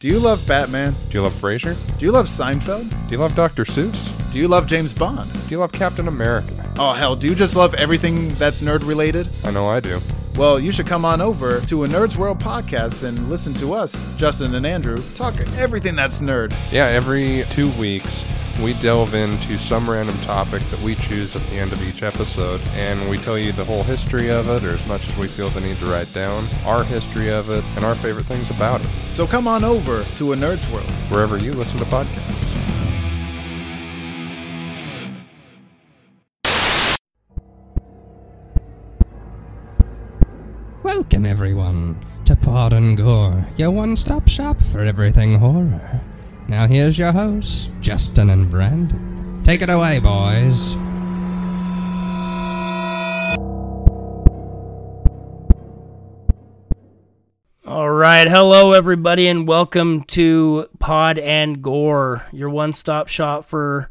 Do you love Batman? Do you love Frasier? Do you love Seinfeld? Do you love Dr. Seuss? Do you love James Bond? Do you love Captain America? Oh, hell, do you just love everything that's nerd related? I know I do. Well, you should come on over to a Nerds World podcast and listen to us, Justin and Andrew, talk everything that's nerd. Yeah, every two weeks we delve into some random topic that we choose at the end of each episode, and we tell you the whole history of it, or as much as we feel the need to write down, our history of it, and our favorite things about it, So come on over to a Nerds World. wherever you listen to podcasts. Welcome, everyone, to Pod and Gore, your one stop shop for everything horror. Now, here's your hosts, Justin and Brandon. Take it away, boys. All right. Hello, everybody, and welcome to Pod and Gore, your one stop shop for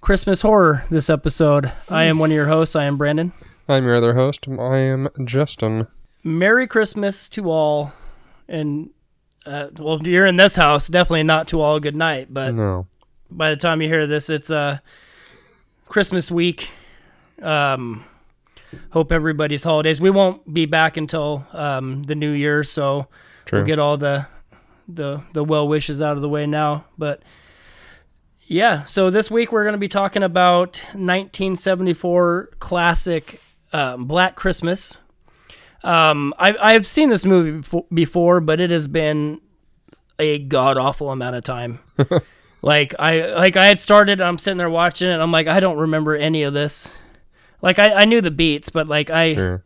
Christmas horror this episode. I am one of your hosts. I am Brandon. I'm your other host. I am Justin. Merry Christmas to all. And, uh, well, you're in this house, definitely not to all good night. But No. by the time you hear this, it's uh, Christmas week. Um, hope everybody's holidays. We won't be back until um, the new year, so True. we'll get all the the the well wishes out of the way now. But yeah, so this week we're going to be talking about 1974 classic um, Black Christmas. Um, I, I've seen this movie befo- before, but it has been a god awful amount of time. like I like I had started, I'm sitting there watching it. I'm like, I don't remember any of this. Like I, I knew the beats, but like I, Sure.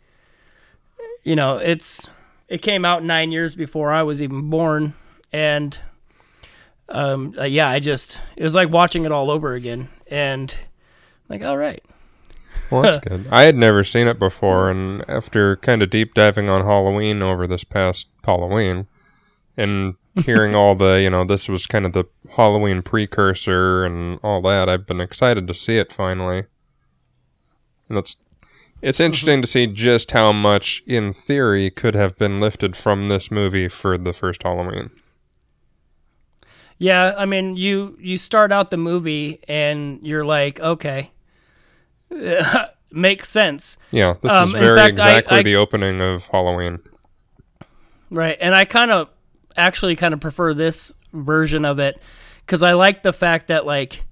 you know, it's it came out nine years before I was even born, and um, uh, yeah, I just it was like watching it all over again, and like, all right, Well, that's good. I had never seen it before, and after kind of deep diving on Halloween over this past Halloween, and hearing all the, you know, this was kind of the Halloween precursor and all that, I've been excited to see it finally. And it's it's mm-hmm. interesting to see just how much, in theory, could have been lifted from this movie for the first Halloween. yeah. I mean, you you start out the movie and you're like, okay, makes sense. Yeah, this Um, is very fact, exactly I- the opening of Halloween. Right. And I kind of actually kind of prefer this version of it cuz I like the fact that like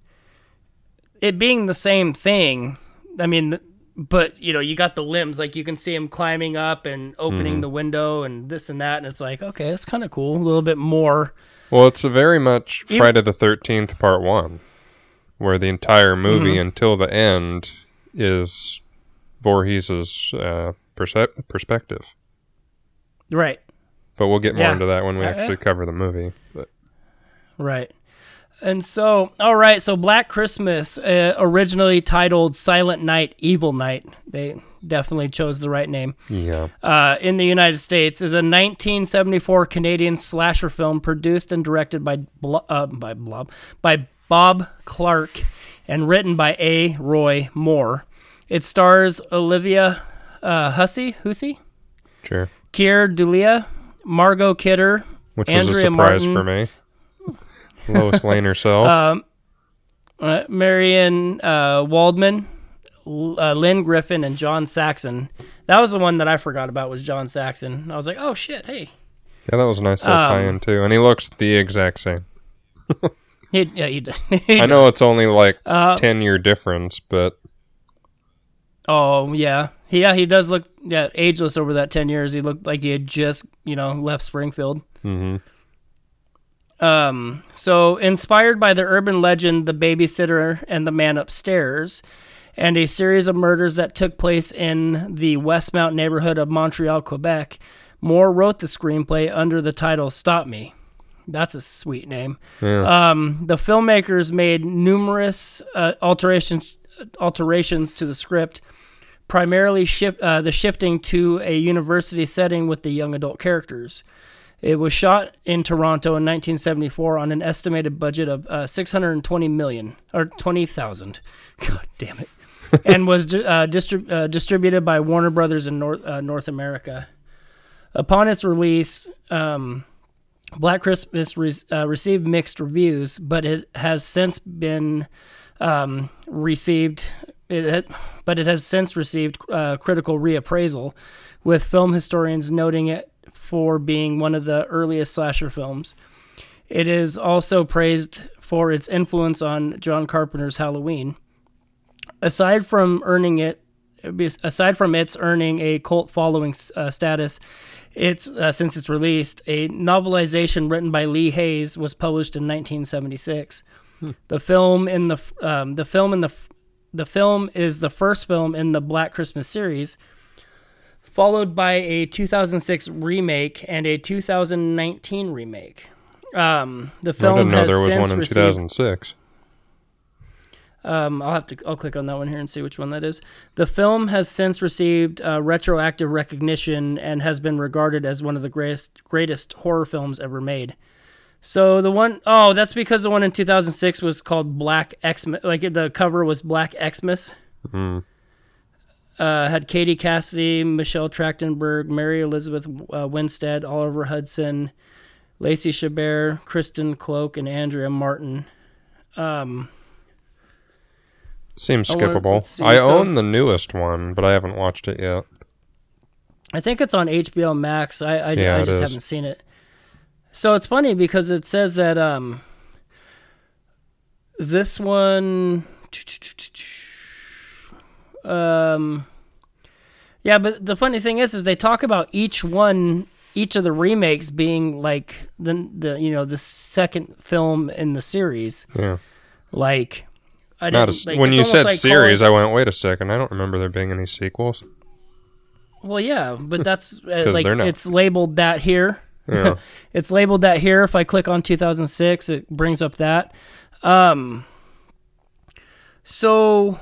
it being the same thing. I mean, but you know, you got the limbs like you can see him climbing up and opening the window and this and that and it's like, okay, that's kind of cool. A little bit more. Well, it's a very much Friday the Thirteenth Part One, where the entire movie Mm-hmm. until the end is Voorhees's uh, perce- perspective. Right. But we'll get more Yeah. into that when we Uh, actually yeah. cover the movie. But Right. And so, all right, so Black Christmas, uh, originally titled Silent Night, Evil Night, they definitely chose the right name. yeah, uh, in the United States is a 1974 Canadian slasher film produced and directed by Blo- uh, by Blob by Bob Clark and written by A. Roy Moore. It stars Olivia uh, Hussey, Hussey, sure. Keir Dullea, Margot Kidder, Which was a Andrea surprise Martin. for me. Lois Lane herself. Um, uh, Marion uh, Waldman, uh, Lynn Griffin, and John Saxon. That was the one that I forgot about was John Saxon. I was like, oh shit, hey, yeah, that was a nice little um, tie-in too. And he looks the exact same. he, yeah, he, he I know it's only like Uh, ten year difference, but Oh yeah, yeah, he does look yeah ageless over that ten years. He looked like he had just you know left Springfield. hmm Um, so inspired by the urban legend, the babysitter and the man upstairs, and a series of murders that took place in the Westmount neighborhood of Montreal, Quebec, Moore wrote the screenplay under the title "Stop Me." That's a sweet name. yeah. Um, the filmmakers made numerous uh, alterations alterations to the script, primarily shif- uh, the shifting to a university setting with the young adult characters. It was shot in Toronto in 1974 on an estimated budget of uh, 620 million or 20,000. God damn it! and was uh, distrib- uh, distributed by Warner Brothers in North uh, North America. Upon its release, um, Black Christmas re- uh, received mixed reviews, but it has since been um, received. It but it has since received uh, critical reappraisal, with film historians noting it for being one of the earliest slasher films. It is also praised for its influence on John Carpenter's Halloween. Aside from earning it, aside from its earning a cult following uh, status, it's uh, since it's released, a novelization written by Lee Hayes was published in 1976. The film in the um, the film in the the film is the first film in the Black Christmas series, followed by a 2006 remake and a 2019 remake. Um, the I film didn't know has there was since one in received 2006. Um, I'll have to I'll click on that one here and see which one that is. The film has since received uh, retroactive recognition and has been regarded as one of the greatest greatest horror films ever made. So the one oh that's because the one in 2006 was called Black Xmas like the cover was Black Xmas. Mm. Uh, had Katie Cassidy, Michelle Trachtenberg, Mary Elizabeth uh, Winstead, Oliver Hudson, Lacey Chabert, Kristen Cloke, and Andrea Martin. Um, Seems skippable. I own the newest one, but I haven't watched it yet. I think it's on HBO Max. I I, Yeah, I just haven't seen it. So it's funny because it says that um this one um yeah, but the funny thing is is they talk about each one each of the remakes being like the the you know the second film in the series. Yeah. Like I It's not a, like, when you said like series, calling- I went, wait a second. I don't remember there being any sequels. well yeah, but that's uh, like it's labeled that here. Yeah. it's labeled that here. If I click on 2006, it brings up that. Um, so,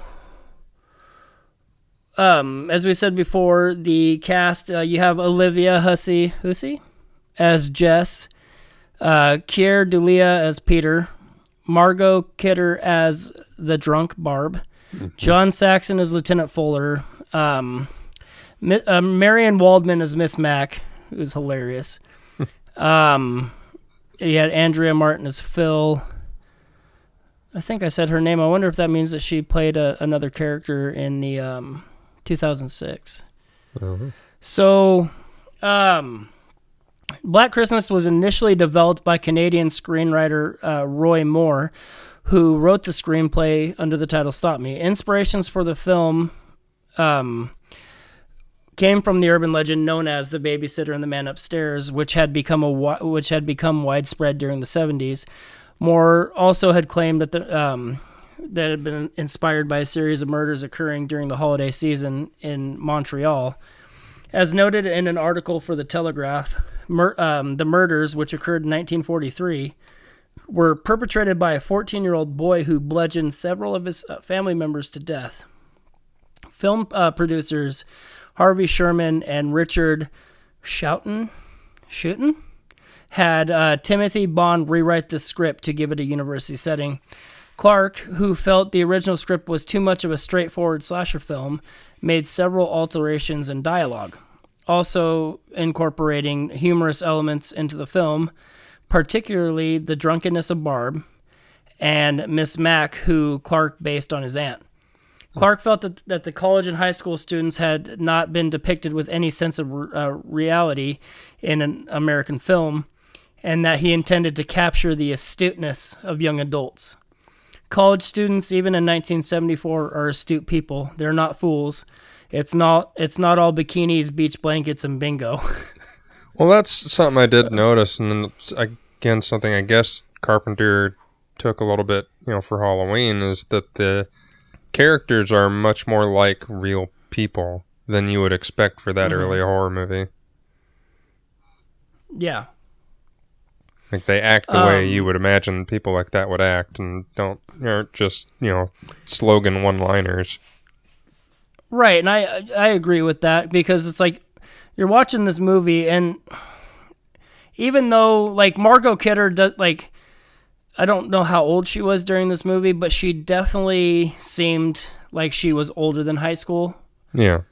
um, as we said before, the cast uh, you have Olivia Hussey, Hussey as Jess, uh, Keir Dullea as Peter, Margot Kidder as the drunk Barb, John Saxon is Lieutenant Fuller, um, uh, Marion Waldman is Miss Mac, who's hilarious. Um, you had Andrea Martin as Phil. I think I said her name. I wonder if that means that she played a, another character in the um, 2006. So, um, Black Christmas was initially developed by Canadian screenwriter uh, Roy Moore, who wrote the screenplay under the title "Stop Me." Inspirations for the film. Um, came from the urban legend known as the babysitter and the man upstairs, which had become a which had become widespread during the 70s. Moore also had claimed that the um, that had been inspired by a series of murders occurring during the holiday season in Montreal. As noted in an article for the Telegraph, mur- um, the murders, which occurred in 1943, were perpetrated by a 14 year old boy who bludgeoned several of his uh, family members to death. Film uh, producers Harvey Sherman and Richard Schouten, Schouten had uh, Timothy Bond rewrite the script to give it a university setting. Clark, who felt the original script was too much of a straightforward slasher film, made several alterations in dialogue, also incorporating humorous elements into the film, particularly the drunkenness of Barb and Miss Mac, who Clark based on his aunt. Clark felt that, that the college and high school students had not been depicted with any sense of uh, reality in an American film, and that he intended to capture the astuteness of young adults. College students, even in 1974, are astute people. They're not fools. It's not. It's not all bikinis, beach blankets, and bingo. Well, that's something I did notice, and then again, something I guess Carpenter took a little bit, you know, for Halloween is that the characters are much more like real people than you would expect for that early horror movie. yeah, Like they act the way Um, you would imagine people like that would act, and don't aren't just you know slogan one-liners. Right, and I I agree with that because it's like you're watching this movie and even though like Margot Kidder does like I don't know how old she was during this movie, but she definitely seemed like she was older than high school. Yeah,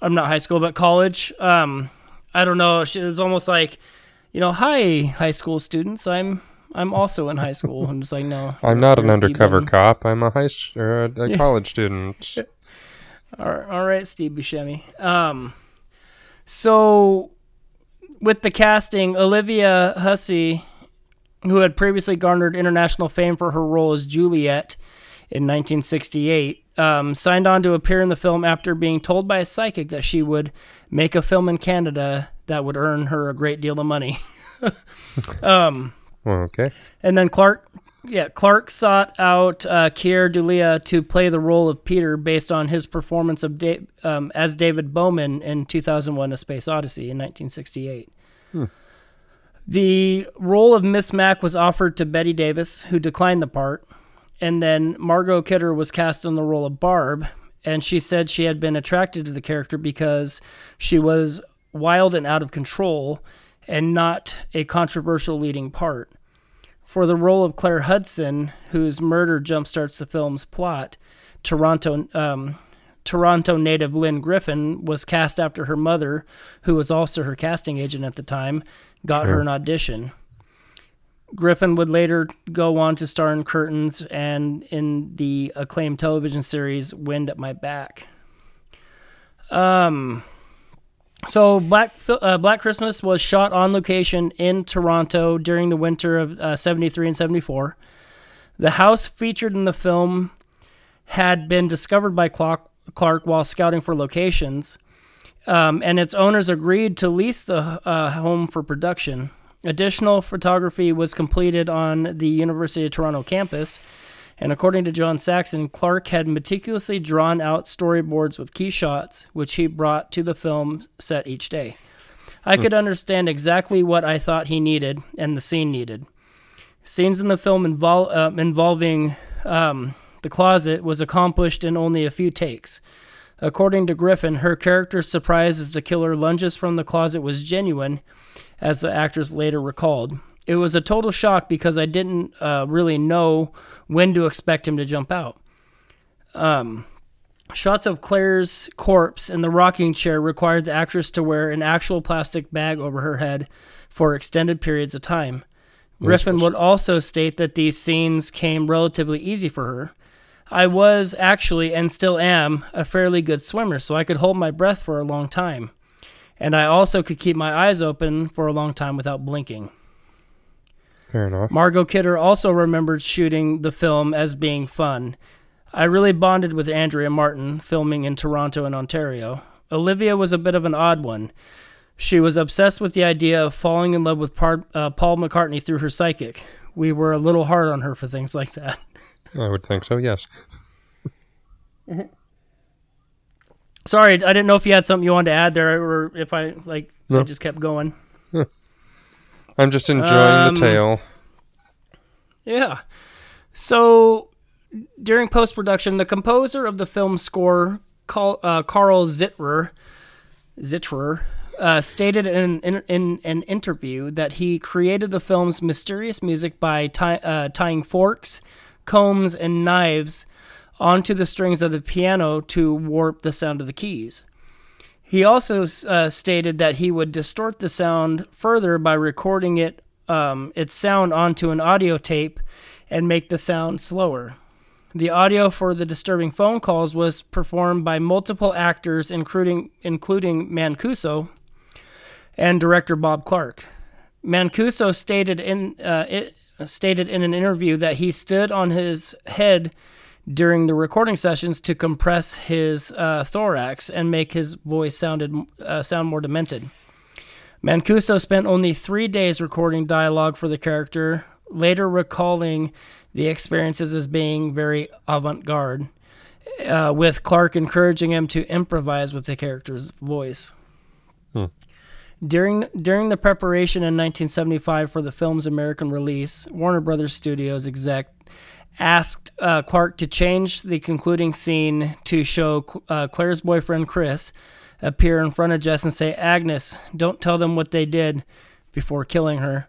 I'm not high school, but college. Um, I don't know. She was almost like you know, hi, high school students. I'm I'm also in high school. And it's like, no, I'm not an undercover you've cop. I'm a high s- or a, a college student. All right, all right, Steve Buscemi. Um, so with the casting, Olivia Hussey, who had previously garnered international fame for her role as Juliet in 1968, um, signed on to appear in the film after being told by a psychic that she would make a film in Canada that would earn her a great deal of money. um, okay. and then Clark, yeah, Clark sought out uh, Keir Dullea to play the role of Peter based on his performance of da- um, as David Bowman in 2001: A Space Odyssey in 1968. The role of Miss Mac was offered to Bette Davis, who declined the part, and then Margot Kidder was cast in the role of Barb, and she said she had been attracted to the character because she was wild and out of control, and not a controversial leading part. For the role of Claire Hudson, whose murder jumpstarts the film's plot, Toronto um, Toronto native Lynn Griffin was cast after her mother, who was also her casting agent at the time, got her an audition. Griffin would later go on to star in Curtains and in the acclaimed television series Wind at My Back. Um, so Black uh, Black Christmas was shot on location in Toronto during the winter of uh, 73 and 74. The house featured in the film had been discovered by Clark, while scouting for locations, um, and its owners agreed to lease the uh, home for production. Additional photography was completed on the University of Toronto campus, and according to John Saxon, Clark had meticulously drawn out storyboards with key shots, which he brought to the film set each day. I could understand exactly what I thought he needed and the scene needed. Scenes in the film invol- uh, involving um, the closet was accomplished in only a few takes. According to Griffin, her character's surprise as the killer lunges from the closet was genuine, as the actress later recalled. It was a total shock because I didn't uh, really know when to expect him to jump out. Um, shots of Claire's corpse in the rocking chair required the actress to wear an actual plastic bag over her head for extended periods of time. Griffin would also state that these scenes came relatively easy for her. I was actually, and still am, a fairly good swimmer, so I could hold my breath for a long time. And I also could keep my eyes open for a long time without blinking. Fair enough. Margot Kidder also remembered shooting the film as being fun. I really bonded with Andrea Martin filming in Toronto and Ontario. Olivia was a bit of an odd one. She was obsessed with the idea of falling in love with Par- uh, Paul McCartney through her psychic. We were a little hard on her for things like that. I would think so. Yes. Sorry, I didn't know if you had something you wanted to add there, or if I like I just kept going. I'm just enjoying Um, the tale. Yeah. So during post production, the composer of the film score, Carl, uh, Carl Zittrer, Zittrer uh, stated in, in, in an interview that he created the film's mysterious music by tie, uh, tying forks, combs, and knives onto the strings of the piano to warp the sound of the keys. He also uh, stated that he would distort the sound further by recording it um, its sound onto an audio tape and make the sound slower. The audio for the disturbing phone calls was performed by multiple actors, including including Mancuso and director Bob Clark. Mancuso stated in uh, it, stated in an interview that he stood on his head during the recording sessions to compress his uh, thorax and make his voice sounded uh, sound more demented. Mancuso spent only three days recording dialogue for the character, later recalling the experiences as being very avant garde, uh, with Clark encouraging him to improvise with the character's voice. During during the preparation in 1975 for the film's American release, Warner Brothers Studios exec asked uh, Clark to change the concluding scene to show uh, Claire's boyfriend Chris appear in front of Jess and say, "Agnes, don't tell them what they did," before killing her.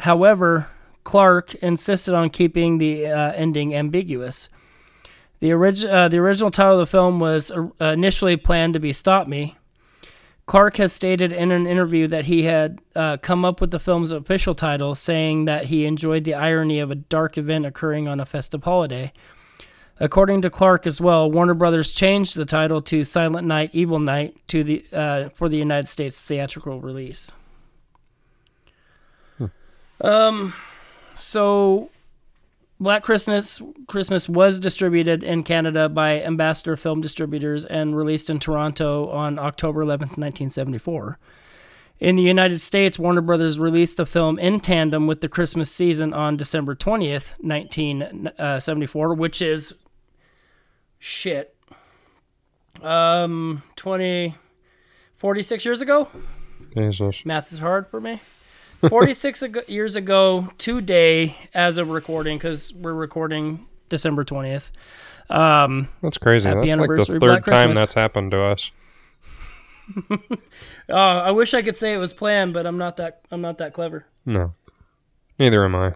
However, Clark insisted on keeping the uh, ending ambiguous. The, orig- uh, the original title of the film was uh, initially planned to be Stop Me. Clark has stated in an interview that he had uh, come up with the film's official title, saying that he enjoyed the irony of a dark event occurring on a festive holiday. According to Clark as well, Warner Brothers changed the title to Silent Night, Evil Night to the uh, for the United States theatrical release. Um, so Black Christmas Christmas was distributed in Canada by Ambassador Film Distributors and released in Toronto on October 11th, 1974. In the United States, Warner Brothers released the film in tandem with the Christmas season on December 20th, 1974, which is shit. Um 20 46 years ago? Jesus. Math is hard for me. 46 ago, years ago today as of recording cuz we're recording December 20th. Um That's crazy. That's like the third Black time Christmas. that's happened to us. uh, I wish I could say it was planned, but I'm not that I'm not that clever. No. Neither am I.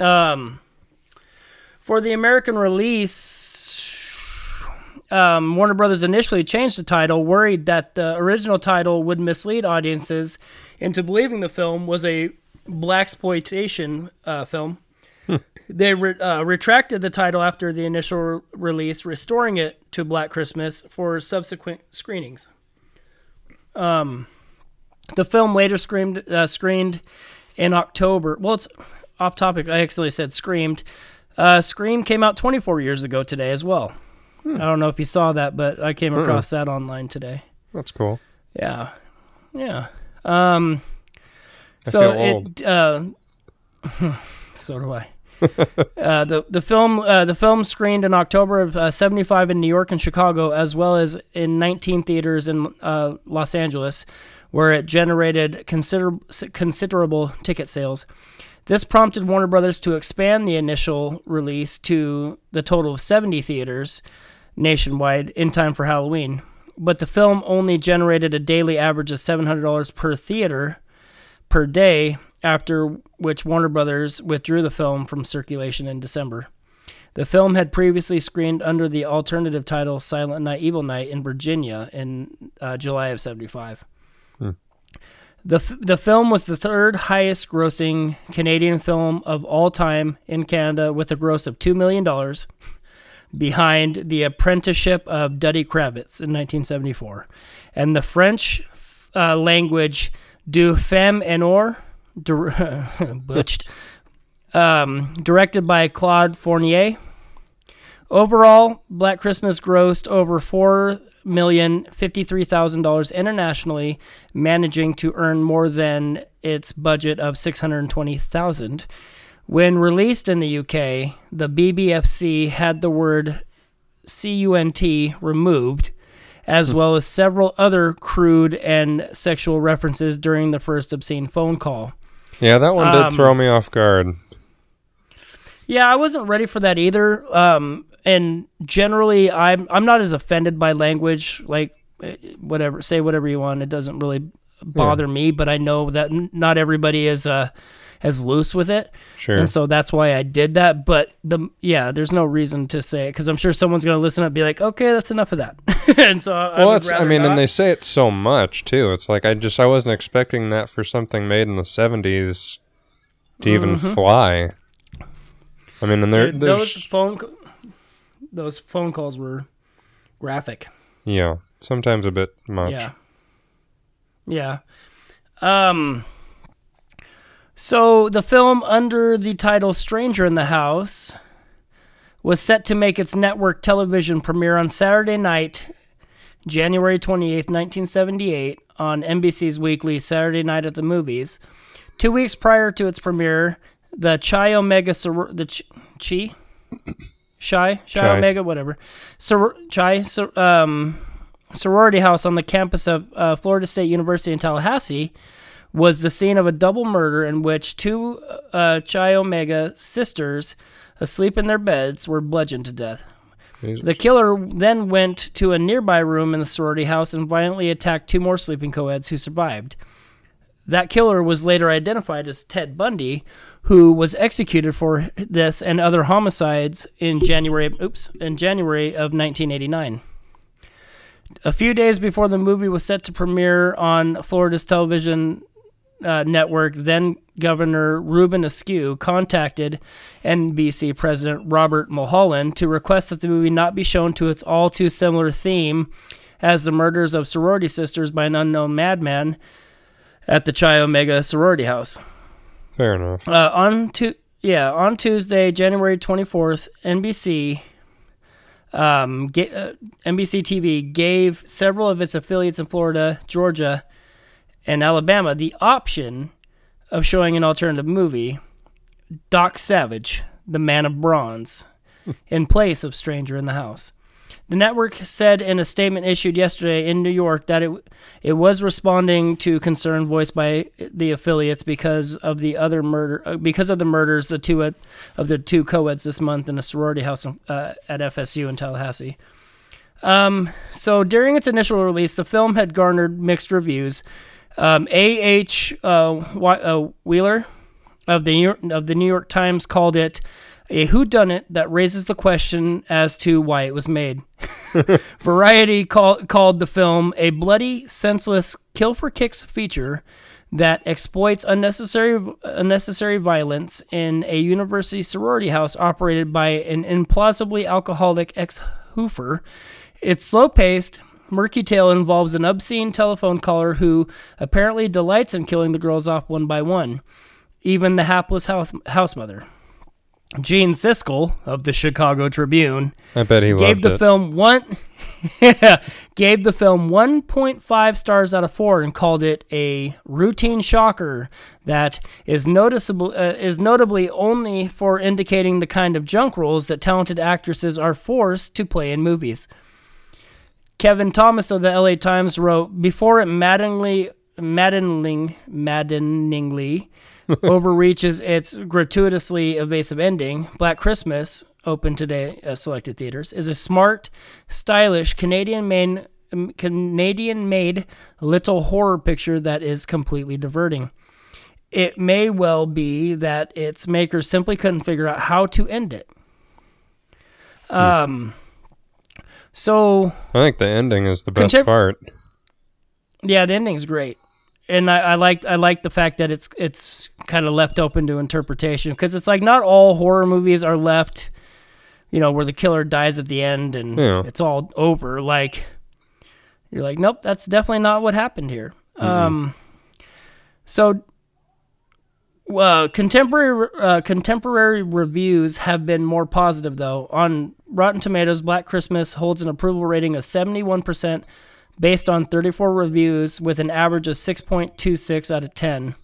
Um, for the American release, um, Warner Brothers initially changed the title, worried that the original title would mislead audiences into believing the film was a black exploitation uh, film. They re- uh, retracted the title after the initial re- release, restoring it to Black Christmas for subsequent screenings. Um, the film later screamed, uh, screened in October. Well, it's off topic. I actually said screamed. Uh, Scream came out 24 years ago today as well. I don't know if you saw that, but I came across that online today. That's cool. Yeah, yeah. Um, I so it. Uh, so do I. uh, the the film uh, the film screened in October of uh, '75 in New York and Chicago, as well as in 19 theaters in uh, Los Angeles, where it generated consider- considerable ticket sales. This prompted Warner Brothers to expand the initial release to the total of 70 theaters nationwide in time for Halloween. But the film only generated a daily average of $700 per theater per day, after which Warner Brothers withdrew the film from circulation in December. The film had previously screened under the alternative title Silent Night, Evil Night in Virginia in uh, July of 75. The, f- the film was the third highest grossing Canadian film of all time in Canada with a gross of $2 million behind The Apprenticeship of Duddy Kravitz in 1974 and the French uh, language Du Femme en Or, butched, um, directed by Claude Fournier. Overall, Black Christmas grossed over four million fifty-three thousand dollars internationally, managing to earn more than its budget of six hundred twenty thousand. When released in the UK, the BBFC had the word CUNT removed, as well as several other crude and sexual references during the first obscene phone call. Yeah, that one did Um, throw me off guard. Yeah, I wasn't ready for that either. Um, and generally, I'm I'm not as offended by language. Like, eh, whatever, say whatever you want. It doesn't really bother me. But I know that n- not everybody is uh as loose with it, Sure. and so that's why I did that. But the yeah, there's no reason to say it because I'm sure someone's gonna listen up and be like, okay, that's enough of that. and so I well, it's, I mean, not. and they say it so much too. It's like I just I wasn't expecting that for something made in the seventies to even fly. I mean, and there, Dude, those phone those phone calls were graphic. yeah, sometimes a bit much. Yeah. Yeah. Um so the film under the title Stranger in the House was set to make its network television premiere on Saturday night, January 28th, 1978 on NBC's weekly Saturday Night at the Movies. 2 weeks prior to its premiere, the Chi Omega soror- the Ch- Chi Chi Chi. Omega whatever. Sor- Chi sor- um sorority house on the campus of uh, Florida State University in Tallahassee was the scene of a double murder in which two uh, Chi Omega sisters, asleep in their beds, were bludgeoned to death. The killer then went to a nearby room in the sorority house and violently attacked two more sleeping co-eds who survived. That killer was later identified as Ted Bundy, who was executed for this and other homicides in January. Oops, in January of 1989. A few days before the movie was set to premiere on Florida's television uh, network, then Governor Reubin Askew contacted NBC President Robert Mulholland to request that the movie not be shown to its all too similar theme as the murders of sorority sisters by an unknown madman at the Chi Omega sorority house. Fair enough. Uh, on to yeah, on Tuesday, January twenty fourth, NBC, um, ga- uh, NBC TV gave several of its affiliates in Florida, Georgia, and Alabama the option of showing an alternative movie, Doc Savage, The Man of Bronze, in place of Stranger in the House. The network said in a statement issued yesterday in New York that it it was responding to concern voiced by the affiliates because of the other murder uh, because of the murders the two at, of the two co-eds this month in a sorority house uh, at FSU in Tallahassee. Um, so during its initial release, the film had garnered mixed reviews. Um, A.H. Uh, Wh- uh, Wheeler of the New York, of the New York Times called it a whodunit that raises the question as to why it was made. Variety call, called the film a bloody, senseless, kill for kicks feature that exploits unnecessary unnecessary violence in a university sorority house operated by an implausibly alcoholic ex-hoofer. It's slow-paced. Murky tale involves an obscene telephone caller who apparently delights in killing the girls off one by one, even the hapless house, house mother. Gene Siskel of the Chicago Tribune I bet he gave the it. film one gave the film 1.5 stars out of 4 and called it a routine shocker that is noticeable uh, is notably only for indicating the kind of junk roles that talented actresses are forced to play in movies. Kevin Thomas of the LA Times wrote before it maddeningly maddening maddeningly overreaches its gratuitously evasive ending, Black Christmas, open today at selected theaters, is a smart, stylish Canadian made Canadian made little horror picture that is completely diverting. It may well be that its makers simply couldn't figure out how to end it. Um so I think the ending is the best Contem- part. yeah, the ending's great, and I, I liked I like the fact that it's it's kind of left open to interpretation because it's like not all horror movies are left, you know, where the killer dies at the end and Yeah. it's all over. Like you're like, nope, that's definitely not what happened here. Um, so. Uh, contemporary uh, contemporary reviews have been more positive though. On Rotten Tomatoes, Black Christmas holds an approval rating of 71% based on 34 reviews with an average of 6.26 out of 10.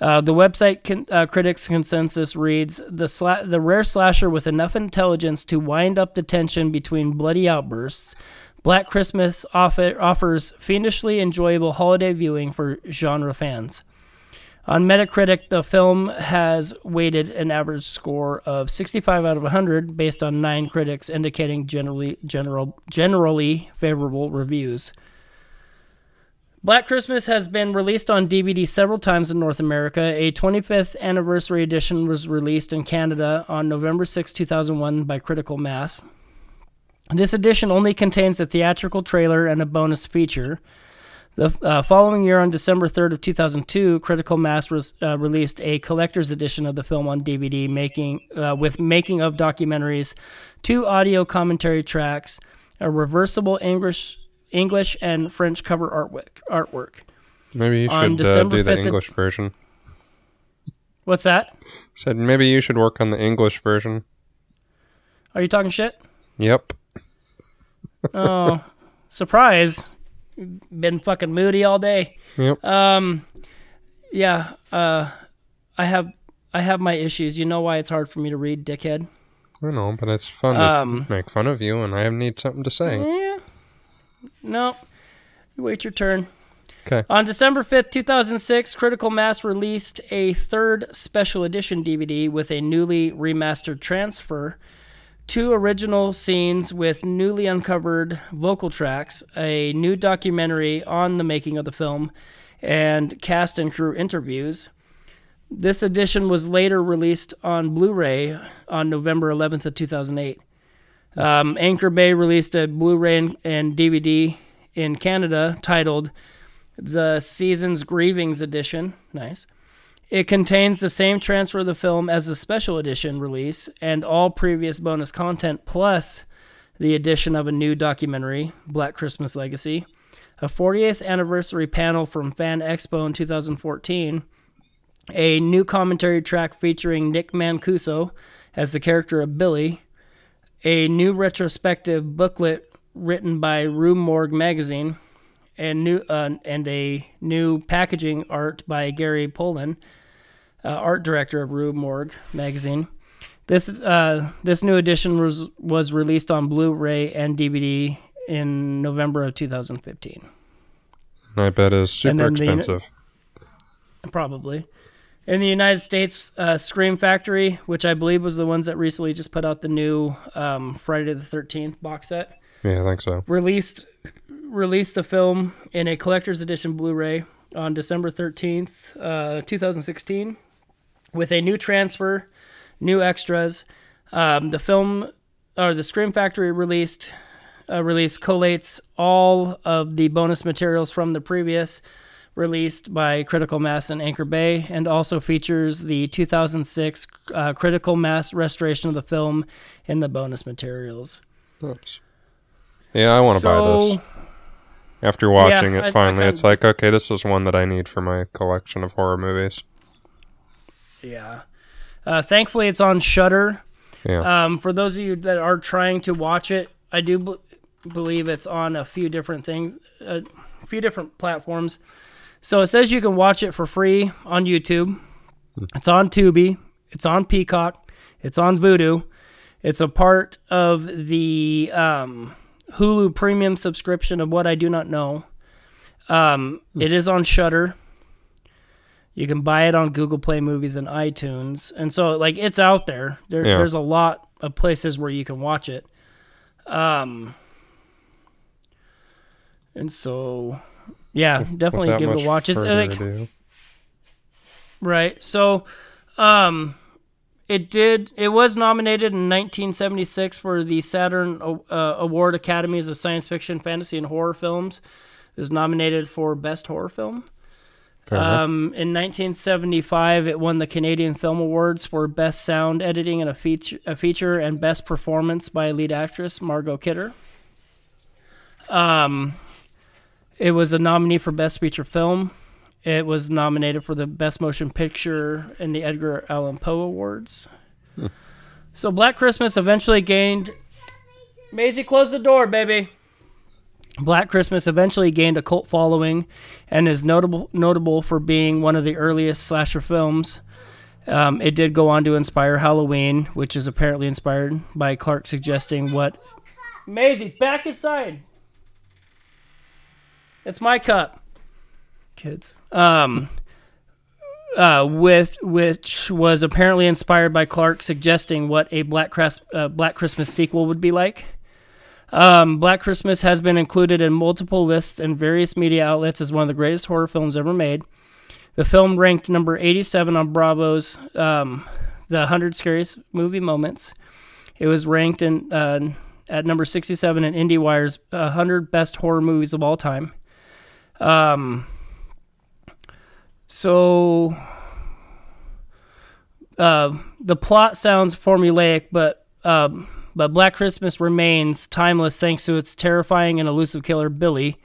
Uh, the website con- uh, critics consensus reads the sla- the rare slasher with enough intelligence to wind up the tension between bloody outbursts. Black Christmas offer- offers fiendishly enjoyable holiday viewing for genre fans. On Metacritic, the film has weighted an average score of 65 out of 100 based on nine critics indicating generally general generally favorable reviews. Black Christmas has been released on DVD several times in North America. A 25th anniversary edition was released in Canada on November 6, 2001 by Critical Mass. This edition only contains a theatrical trailer and a bonus feature. The uh, following year, on December 3rd of 2002, Critical Mass res- uh, released a collector's edition of the film on DVD, making uh, with making of documentaries, two audio commentary tracks, a reversible English English and French cover artwork. Artwork. Maybe you On should uh, do the 5th of- English version. What's that? Said maybe you should work on the English version. Are you talking shit? Yep. Oh, surprise! Been fucking moody all day. Yep. Um, yeah. Uh, I have I have my issues. You know why it's hard for me to read, dickhead. I know, but it's fun to Um, make fun of you, and I need something to say. Yeah. No. You wait your turn. Okay. On December 5th, 2006, Critical Mass released a third special edition DVD with a newly remastered transfer, two original scenes with newly uncovered vocal tracks, a new documentary on the making of the film, and cast and crew interviews. This edition was later released on Blu-ray on November 11th of 2008. Um, Anchor Bay released a Blu-ray and, and DVD in Canada titled "The Seasons Grievings Edition." Nice. It contains the same transfer of the film as the special edition release and all previous bonus content, plus the addition of a new documentary, Black Christmas Legacy, a 40th anniversary panel from Fan Expo in 2014, a new commentary track featuring Nick Mancuso as the character of Billy, a new retrospective booklet written by Rue Morgue magazine, and new uh, and a new packaging art by Gary Pullin, uh, art director of Rue Morgue magazine. This uh, this new edition was was released on Blu-ray and DVD in November of 2015. And I bet is super then the expensive. Probably. In the United States, uh, Scream Factory, which I believe was the ones that recently just put out the new um, Friday the Thirteenth box set, yeah, I think so. released released the film in a collector's edition Blu-ray on December thirteenth, uh, two thousand sixteen, with a new transfer, new extras. Um, the film or the Scream Factory released uh, release collates all of the bonus materials from the previous released by Critical Mass and Anchor Bay, and also features the 2006 uh, Critical Mass restoration of the film in the bonus materials. Oops. Yeah, I want to buy So- this. After watching I- it, I finally, kinda- it's like, okay, this is one that I need for my collection of horror movies. Yeah. Uh, thankfully, it's on Shudder. Yeah. Um, for those of you that are trying to watch it, I do b- believe it's on a few different things, a few different platforms. So it says you can watch it for free on YouTube. It's on Tubi. It's on Peacock. It's on Vudu. It's a part of the um, Hulu Premium subscription of What I Do Not Know. Um, It is on Shudder. You can buy it on Google Play Movies and iTunes, and so like it's out there. there Yeah. There's a lot of places where you can watch it. Um, and so, yeah, definitely give it a watch. It's like. Right. So, um, it did. It was nominated in 1976 for the Saturn uh, Award Academies of Science Fiction, Fantasy, and Horror Films. It was nominated for Best Horror Film. Enough. Um, in 1975, it won the Canadian Film Awards for Best Sound Editing and a feature, a feature and Best Performance by lead actress Margot Kidder. Um, it was a nominee for Best Feature Film. It was nominated for the Best Motion Picture in the Edgar Allan Poe Awards. so Black Christmas eventually gained. Maisie, close the door, baby. Black Christmas eventually gained a cult following and is notable notable for being one of the earliest slasher films. Um, it did go on to inspire Halloween, which is apparently inspired by Clark suggesting what. Maisie, back inside. It's my cup. Kids. Um, uh, with which was apparently inspired by Clark suggesting what a Black, Cras- uh, Black Christmas sequel would be like. Um, Black Christmas has been included in multiple lists and various media outlets as one of the greatest horror films ever made. The film ranked number 87 on Bravo's um, The 100 Scariest Movie Moments. It was ranked in uh, at number 67 in IndieWire's 100 Best Horror Movies of All Time. Um, so uh, the plot sounds formulaic, but um, but Black Christmas remains timeless thanks to its terrifying and elusive killer Billy,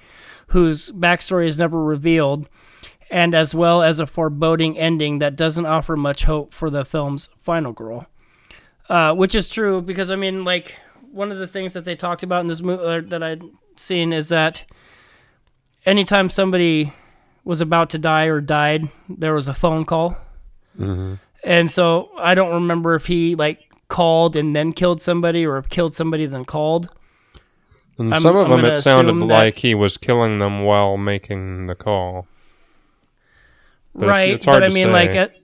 whose backstory is never revealed, and as well as a foreboding ending that doesn't offer much hope for the film's final girl. Uh, which is true because I mean, like one of the things that they talked about in this movie that I'd seen is that anytime somebody was about to die or died, there was a phone call. And so I don't remember if he like called and then killed somebody or killed somebody then called. And I'm- some of I'm them, it sounded like he was killing them while making the call. But it- right. hard but I mean, say. like it,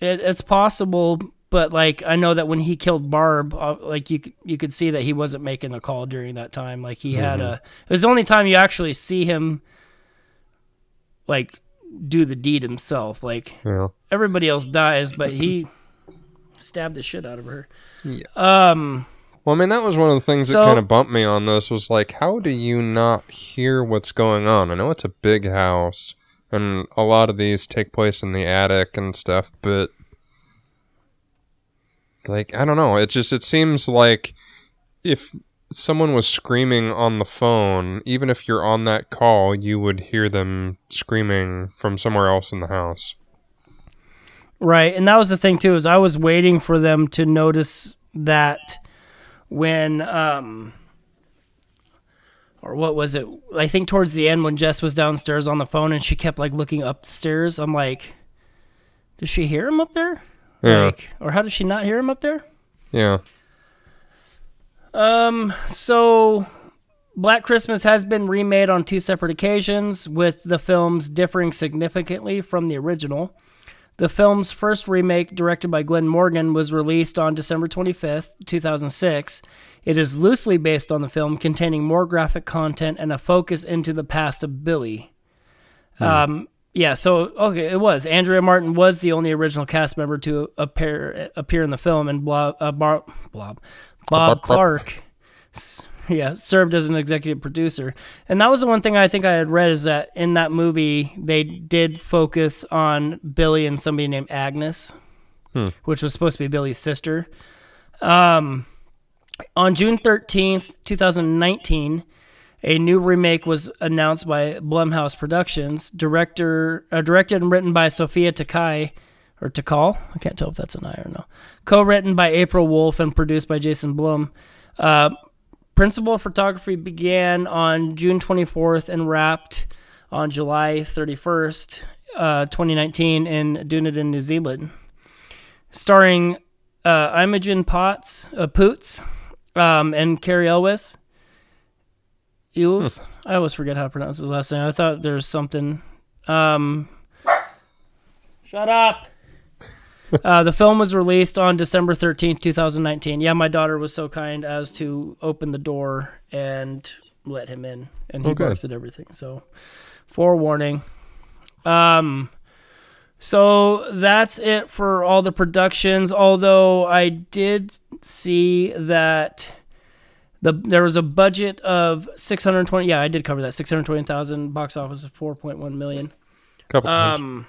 it, it's possible. But like I know that when he killed Barb, uh, like you could- you could see that he wasn't making the call during that time. Like he had Mm-hmm. a. It was the only time you actually see him. Like do the deed himself. Like Yeah. everybody else dies, but he stabbed the shit out of her. Yeah. Um, Well, I mean, that was one of the things So- that kind of bumped me on this was like, how do you not hear what's going on? I know it's a big house, and a lot of these take place in the attic and stuff, but like, I don't know. It just it seems like if someone was screaming on the phone, even if you're on that call, you would hear them screaming from somewhere else in the house. Right, and that was the thing too. Is I was waiting for them to notice that when, um, or what was it? I think towards the end when Jess was downstairs on the phone and she kept like looking up the stairs. I'm like, does she hear him up there? Yeah. Like, or how does she not hear him up there? Yeah. Um, so Black Christmas has been remade on two separate occasions, with the films differing significantly from the original. The film's first remake, directed by Glenn Morgan, was released on December 25th, 2006. It is loosely based on the film, containing more graphic content and a focus into the past of Billy. Um, yeah, so okay, it was Andrea Martin was the only original cast member to appear appear in the film, and Blob, uh, Bob Bob- Clark, yeah, served as an executive producer. And that was the one thing I think I had read is that in that movie they did focus on Billy and somebody named Agnes, which was supposed to be Billy's sister. Um, on June thirteenth, two thousand nineteen. A new remake was announced by Blumhouse Productions, director uh, directed and written by Sophia Takai or Takal. I can't tell if that's an I or no. Co-written by April Wolfe and produced by Jason Blum. Uh, principal photography began on June 24th and wrapped on July 31st, uh, 2019 in Dunedin, New Zealand. Starring uh, Imogen Potts, uh, Poots, um, and Cary Elwes. Eels. I always forget how to pronounce his last name. I thought there was something. Um, shut up. Uh, the film was released on December 13th, 2019. Yeah, my daughter was so kind as to open the door and let him in, and he Oh, good. barks at everything. So, forewarning. Um, so that's it for all the productions. Although I did see that the there was a budget of 620. Yeah, I did cover that 620,000. Box office of 4.1 million. Couple times.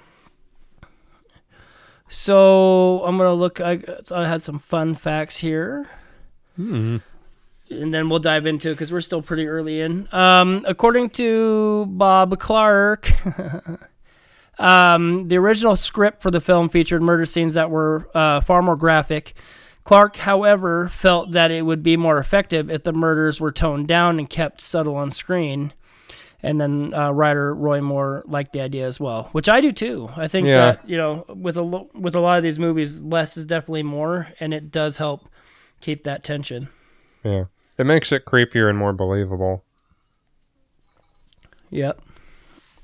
So I'm gonna look. I thought I had some fun facts here, Hmm. and then we'll dive into it because we're still pretty early in. Um, according to Bob Clark, um, the original script for the film featured murder scenes that were uh, far more graphic. Clark, however, felt that it would be more effective if the murders were toned down and kept subtle on screen. And then uh, writer Roy Moore liked the idea as well, which I do too. I think Yeah. that you know, with a lo- with a lot of these movies, less is definitely more, and it does help keep that tension. Yeah. It makes it creepier and more believable. Yep.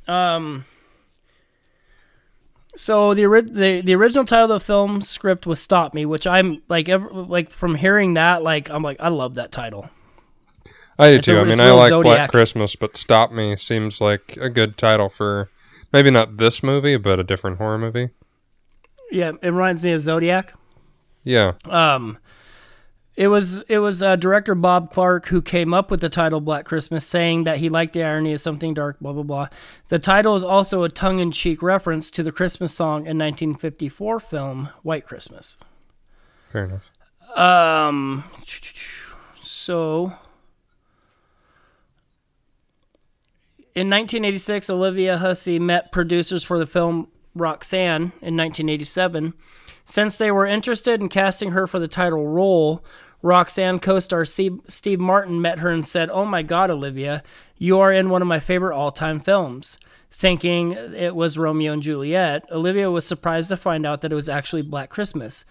Um. So the, ori- the the original title of the film script was "Stop Me," which I'm like, ever, like from hearing that, like I'm like, I love that title. I do It's too. a- I mean, I like Zodiac. Black Christmas, but Stop Me seems like a good title for maybe not this movie, but a different horror movie. Yeah, it reminds me of Zodiac. Yeah. Um, it was it was uh, director Bob Clark who came up with the title Black Christmas, saying that he liked the irony of something dark. Blah blah blah. The title is also a tongue-in-cheek reference to the Christmas song in 1954 film White Christmas. Fair enough. Um, so in 1986, Olivia Hussey met producers for the film Roxanne in 1987. Since they were interested in casting her for the title role, Roxanne co star Steve, Martin met her and said, Oh my God, Olivia, you are in one of my favorite all time films. Thinking it was Romeo and Juliet, Olivia was surprised to find out that it was actually Black Christmas.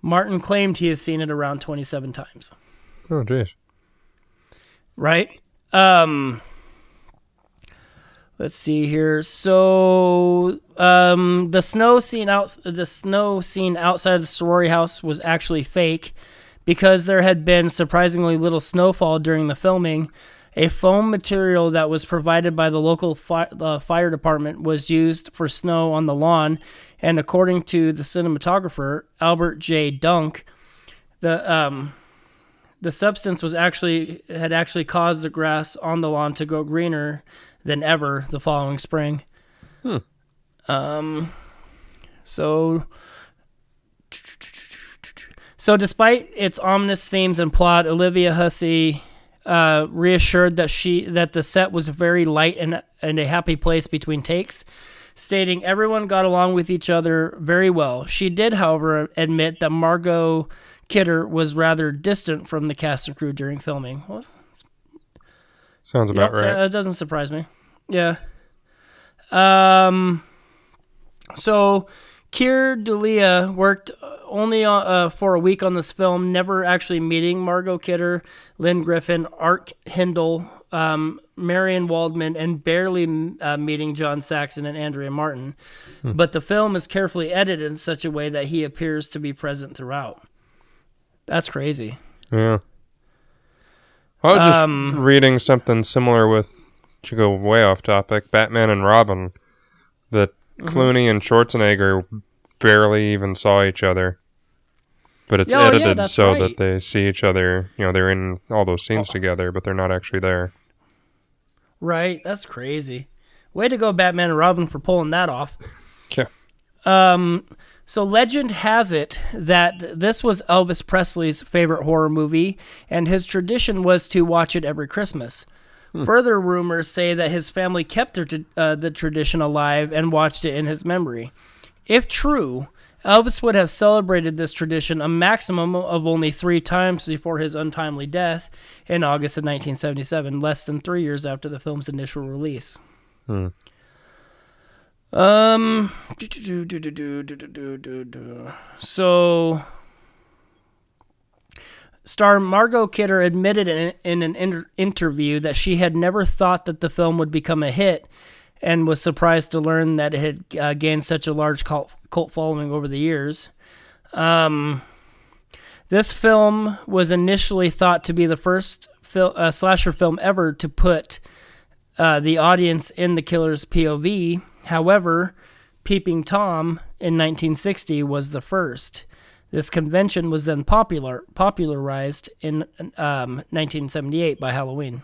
Martin claimed he has seen it around 27 times. Oh, jeez. Right? Um Let's see here. So, um the snow scene out the snow scene outside of the sorority house was actually fake because there had been surprisingly little snowfall during the filming. A foam material that was provided by the local fi- uh, fire department was used for snow on the lawn, and according to the cinematographer Albert J. Dunk, the um, the substance was actually had actually caused the grass on the lawn to go greener than ever the following spring. Um, so so despite its ominous themes and plot, Olivia Hussey uh, reassured that she that the set was very light and and a happy place between takes, stating everyone got along with each other very well. She did, however, admit that Margot Kidder was rather distant from the cast and crew during filming. Sounds about Yep, so right. It doesn't surprise me. Yeah. Um. So, Keir Dullea worked only uh, uh, for a week on this film, never actually meeting Margot Kidder, Lynne Griffin, Art Hindle, um, Marian Waldman, and barely uh, meeting John Saxon and Andrea Martin. But the film is carefully edited in such a way that he appears to be present throughout. That's crazy. Yeah. I was just Um, reading something similar with to go way off topic. Batman and Robin, that Mm-hmm. Clooney and Schwarzenegger barely even saw each other, but it's Oh, edited that's so right. that they see each other. You know, they're in all those scenes together, but they're not actually there. Right? That's crazy. Way to go, Batman and Robin, for pulling that off. Yeah. Um, so legend has it that this was Elvis Presley's favorite horror movie, and his tradition was to watch it every Christmas. Further rumors say that his family kept the, uh, the tradition alive and watched it in his memory. If true, Elvis would have celebrated this tradition a maximum of only three times before his untimely death in August of 1977, less than three years after the film's initial release. Um, so star Margot Kidder admitted in, in an inter- interview that she had never thought that the film would become a hit and was surprised to learn that it had uh, gained such a large cult, cult following over the years. Um, this film was initially thought to be the first fil- uh, slasher film ever to put uh, the audience in the killer's POV. However, Peeping Tom in 1960 was the first. This convention was then popular popularized in um, 1978 by Halloween.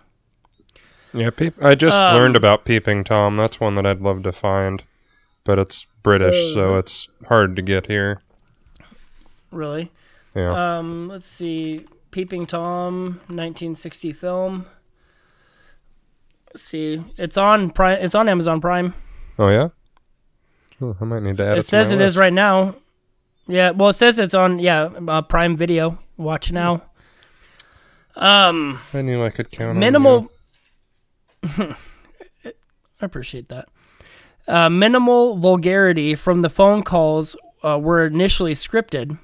Yeah, peep- I just Um, learned about Peeping Tom. That's one that I'd love to find, but it's British, Uh. so it's hard to get here. Really? Yeah. Um, let's see. Peeping Tom, 1960 film. Let's see. It's on Prime. It's on Amazon Prime. oh yeah. Oh, I might need to add it. it says it is right now. Yeah. Well, it says it's on. Yeah, uh, Prime Video. Watch now. Um. I knew I could count on minimal I appreciate that. Uh, minimal vulgarity from the phone calls uh, were initially scripted.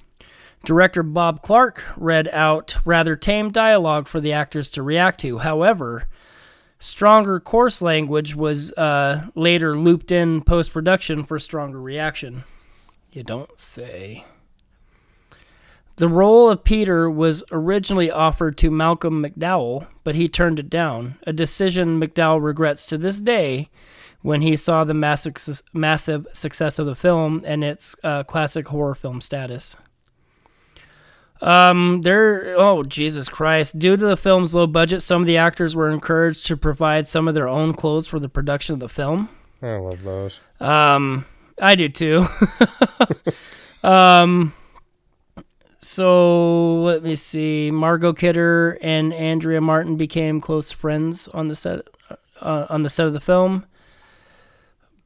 Director Bob Clark read out rather tame dialogue for the actors to react to. However, stronger coarse language was uh, later looped in post production for stronger reaction. You don't say. The role of Peter was originally offered to Malcolm McDowell, but he turned it down, a decision McDowell regrets to this day when he saw the massive, massive success of the film and its uh, classic horror film status. Um, there. Oh, Jesus Christ! Due to the film's low budget, some of the actors were encouraged to provide some of their own clothes for the production of the film. I love those. Um, I do too. um, so let me see. Margot Kidder and Andrea Martin became close friends on the set uh, on the set of the film.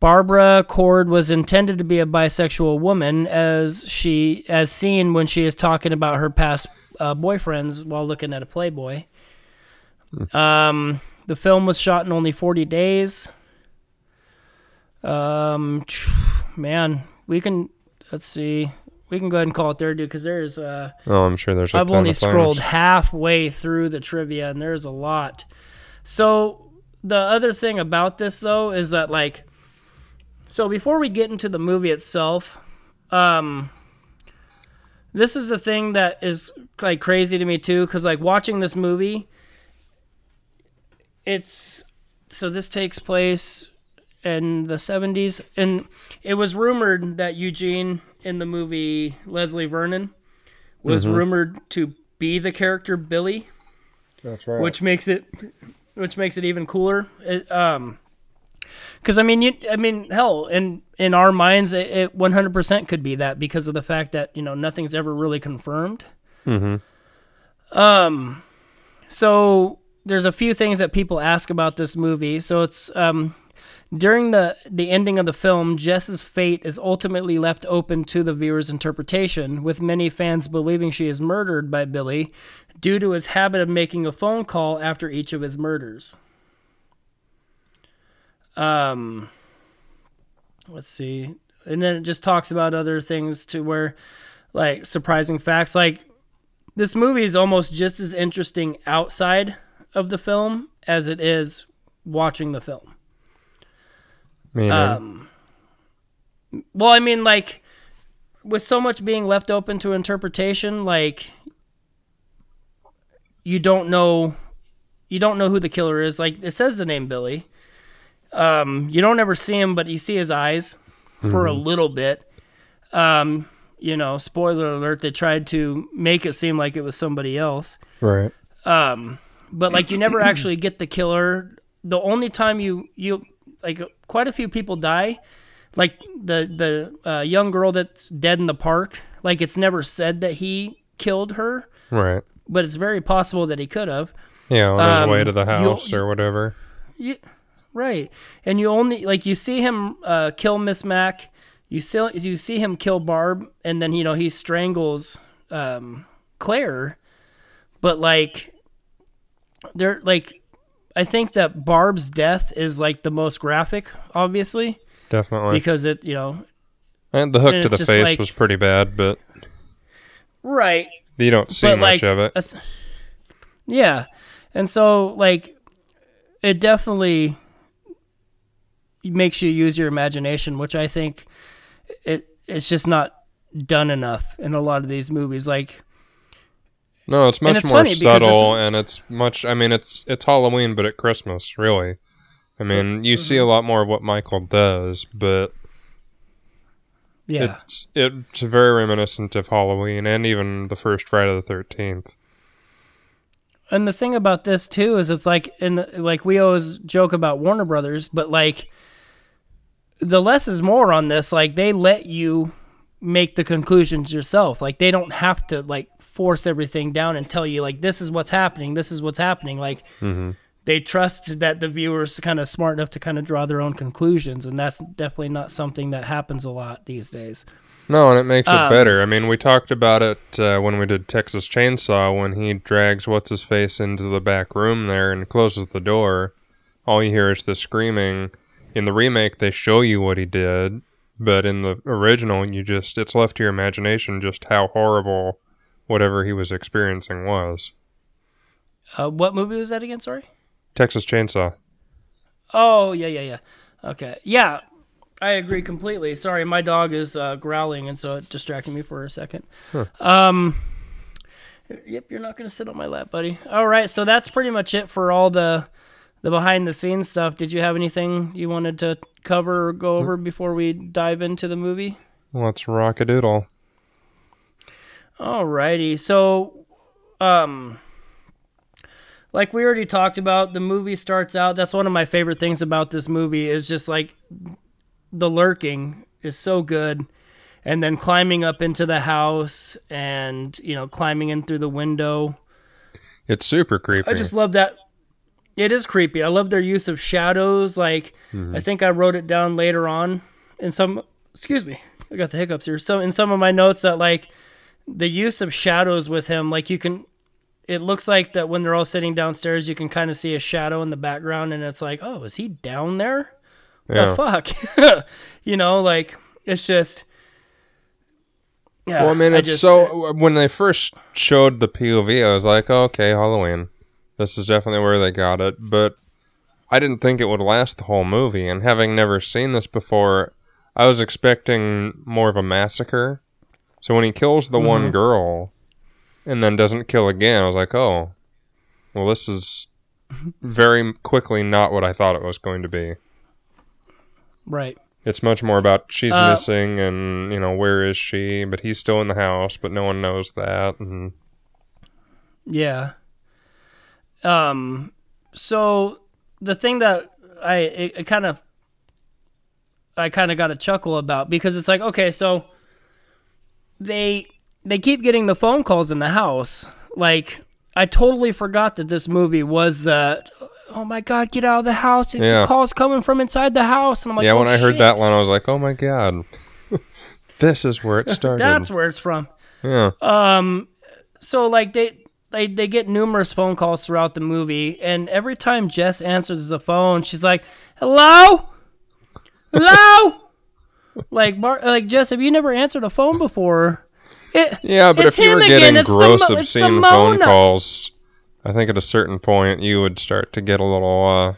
Barbara Coard was intended to be a bisexual woman, as she as seen when she is talking about her past uh, boyfriends while looking at a Playboy. Um, the film was shot in only 40 days. Um, man, we can let's see. We can go ahead and call it there, dude, because there's uh, Oh, I'm sure there's. A I've only scrolled halfway through the trivia, and there's a lot. So the other thing about this though is that like, so before we get into the movie itself, um, this is the thing that is like crazy to me too, because like watching this movie, it's so this takes place in the 70s and it was rumored that Eugene in the movie Leslie Vernon was rumored to be the character Billy, That's right. which makes it which makes it even cooler. It, um, because I mean, you, I mean, hell, in in our minds, it, it 100% could be that because of the fact that you know nothing's ever really confirmed. Mm-hmm. Um, so there's a few things that people ask about this movie. So it's um, during the the ending of the film, Jess's fate is ultimately left open to the viewer's interpretation, with many fans believing she is murdered by Billy due to his habit of making a phone call after each of his murders. Um, let's see, and then it just talks about other things to where, like surprising facts, like this movie is almost just as interesting outside of the film as it is watching the film. Meaning, Um, well, I mean, like, with so much being left open to interpretation, like, you don't know, you don't know who the killer is. Like, it says the name Billy. Um, you don't ever see him, but you see his eyes for a little bit. Um, you know, spoiler alert, they tried to make it seem like it was somebody else right. um but like you never actually get the killer the only time you you like quite a few people die like the the uh, young girl that's dead in the park like it's never said that he killed her Right. but it's very possible that he could have Yeah, on his Um, way to the you- house or whatever. you, right. And you only like you see him uh, kill miss mac. You see you see him kill barb and then you know he strangles um, claire. But like they're like i think that barb's death is like the most graphic obviously. Definitely. because it you know and the hook and to the face like- was pretty bad, but right. you don't see but much like of it. yeah. And so like it definitely makes you use your imagination which i think it it's just not done enough in a lot of these movies like No, it's much it's more subtle, and it's much. I mean, it's it's Halloween, but at Christmas, really. I mean, you see a Mm-hmm. lot more of what Michael does, but yeah it's it's very reminiscent of Halloween and even the first Friday the Thirteenth. and the thing about this too is it's like in the, like we always joke about Warner Brothers, but like the less is more on this. Like they let you make the conclusions yourself. Like they don't have to like force everything down and tell you like this is what's happening, this is what's happening. Like mm-hmm. they trust that the viewers kind of smart enough to kind of draw their own conclusions, and that's definitely not something that happens a lot these days. No, and it makes it Um, better. I mean, we talked about it uh, when we did Texas Chainsaw when he drags what's his face into the back room there and closes the door. All you hear is the screaming. In the remake, they show you what he did, but in the original, you just it's left to your imagination just how horrible whatever he was experiencing was. Uh, what movie was that again? Sorry. Texas Chainsaw. Oh yeah, yeah, yeah. Okay, yeah, I agree completely. Sorry, my dog is uh, growling, and so it distracted me for a second. Huh. Um, yep, you're not gonna sit on my lap, buddy. All right, so that's pretty much it for all the the behind the scenes stuff. Did you have anything you wanted to cover or go over before we dive into the movie? Let's rock a doodle. Alrighty, so um like we already talked about, the movie starts out that's one of my favorite things about this movie is just like the lurking is so good and then climbing up into the house and you know climbing in through the window. It's super creepy. I just love that. It is creepy. I love their use of shadows. Like I mm-hmm. think I wrote it down later on in some. Excuse me, I got the hiccups here. So in some of my notes that like the use of shadows with him, like you can. It looks like that when they're all sitting downstairs, you can kind of see a shadow in the background, and it's like, oh, is he down there? yeah. The fuck, you know, like it's just. Yeah, Well, I mean, it's just- so when they first showed the POV, I was like, oh, okay, Halloween. This is definitely where they got it, but I didn't think it would last the whole movie. And having never seen this before, I was expecting more of a massacre. So when he kills the Mm-hmm. one girl and then doesn't kill again, I was like, oh, well, this is very quickly not what I thought it was going to be. right. It's much more about she's Uh, missing and you know where is she, but he's still in the house, but no one knows that. And Yeah. Um. So the thing that I it, it kind of I kind of got a chuckle about because it's like okay, so they they keep getting the phone calls in the house. Like I totally forgot that this movie was the oh my god, get out of the house! Yeah. The calls coming from inside the house, and I'm like, yeah, oh, when I heard that line, I was like, "Oh my god, this is where it started." that's where it's from. yeah, Um. so like they they they get numerous phone calls throughout the movie and every time Jess answers the phone she's like hello hello like Mar- like Jess have you never answered a phone before it, yeah. But if you were him again. getting gross, the obscene phone calls, I think at a certain point you would start to get a little. uh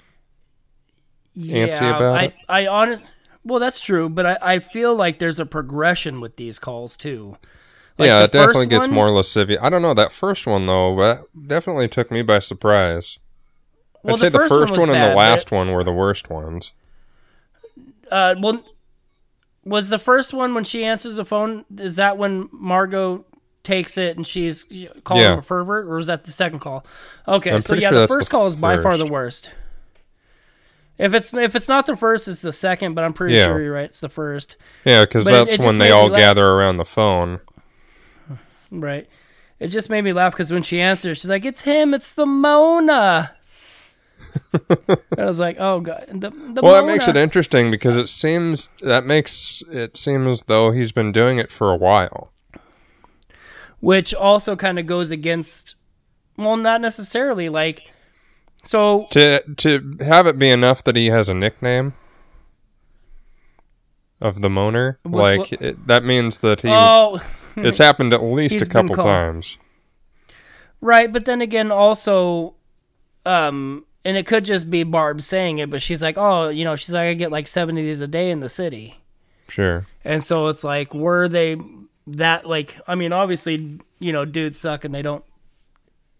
antsy about I, it? I honest well that's true but I, I feel like there's a progression with these calls too Like, Yeah, it definitely gets one- more lascivious. I don't know that first one though, but definitely took me by surprise. well, I'd say the first, was one, and bad, the but- last one were the worst ones. Uh, well, was the first one when she answers the phone? Is that when Margot takes it and she's calling Yeah. a pervert, or was that the second call? Okay, I'm so yeah, sure the first the call is by far the worst. If it's if it's not the first, it's the second. But I'm pretty Yeah. sure you're right. It's the first, Yeah, because But it- that's it when they all gather around the phone. Right? It just made me laugh because when she answers, she's like, "It's him. It's the moaner." and I was like, "Oh god." The, the Well, that makes it interesting because it seems that makes it seem as though he's been doing it for a while. which also kind of goes against. Well, not necessarily. Like, so To to have it be enough that he has a nickname of the moaner, What- like what- It, that means that he oh. it's happened at least He's a couple times. Right, but then again, also, um, and it could just be Barb saying it, but she's like, oh, you know, she's like, I get like seven of these a day in the city, Sure. and so it's like, were they that like? I mean, obviously, you know, dudes suck, and they don't,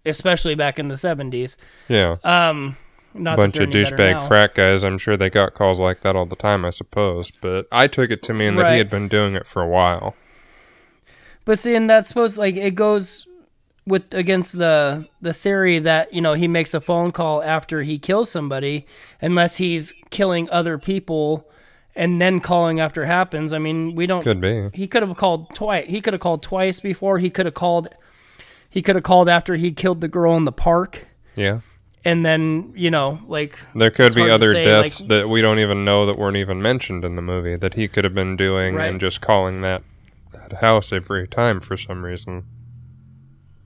especially back in the seventies. Yeah. Um, not bunch of they're any better douchebag frat guys. I'm sure they got calls like that all the time, I suppose. But I took it to mean that he had been doing it for a while. But see, and that's supposed like it goes with against the the theory that you know he makes a phone call after he kills somebody, unless he's killing other people and then calling after happens. I mean, we don't. Could be. He could have called twice. He could have called twice before. He could have called. He could have called after he killed the girl in the park, Yeah. and then you know, like There could be other say, deaths like- that we don't even know that weren't even mentioned in the movie that he could have been doing Right. and just calling that, that house every time for some reason.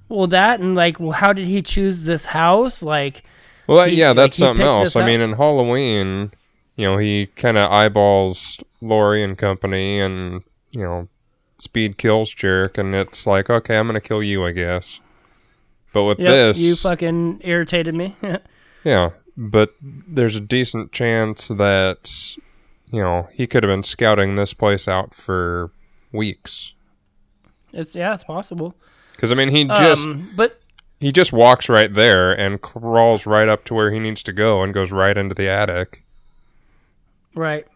well that and like well, how did he choose this house? Like Well, He- yeah, that's something else. I mean, in Halloween, you know, he kind of eyeballs Laurie and company and, you know, speed kills jerk, and it's like, okay, I'm going to kill you, I guess. But with yep, this, you fucking irritated me. Yeah, but there's a decent chance that you know he could have been scouting this place out for weeks. it's yeah, it's possible. Because I mean, he just um, but he just walks right there and crawls right up to where he needs to go and goes right into the attic. Right.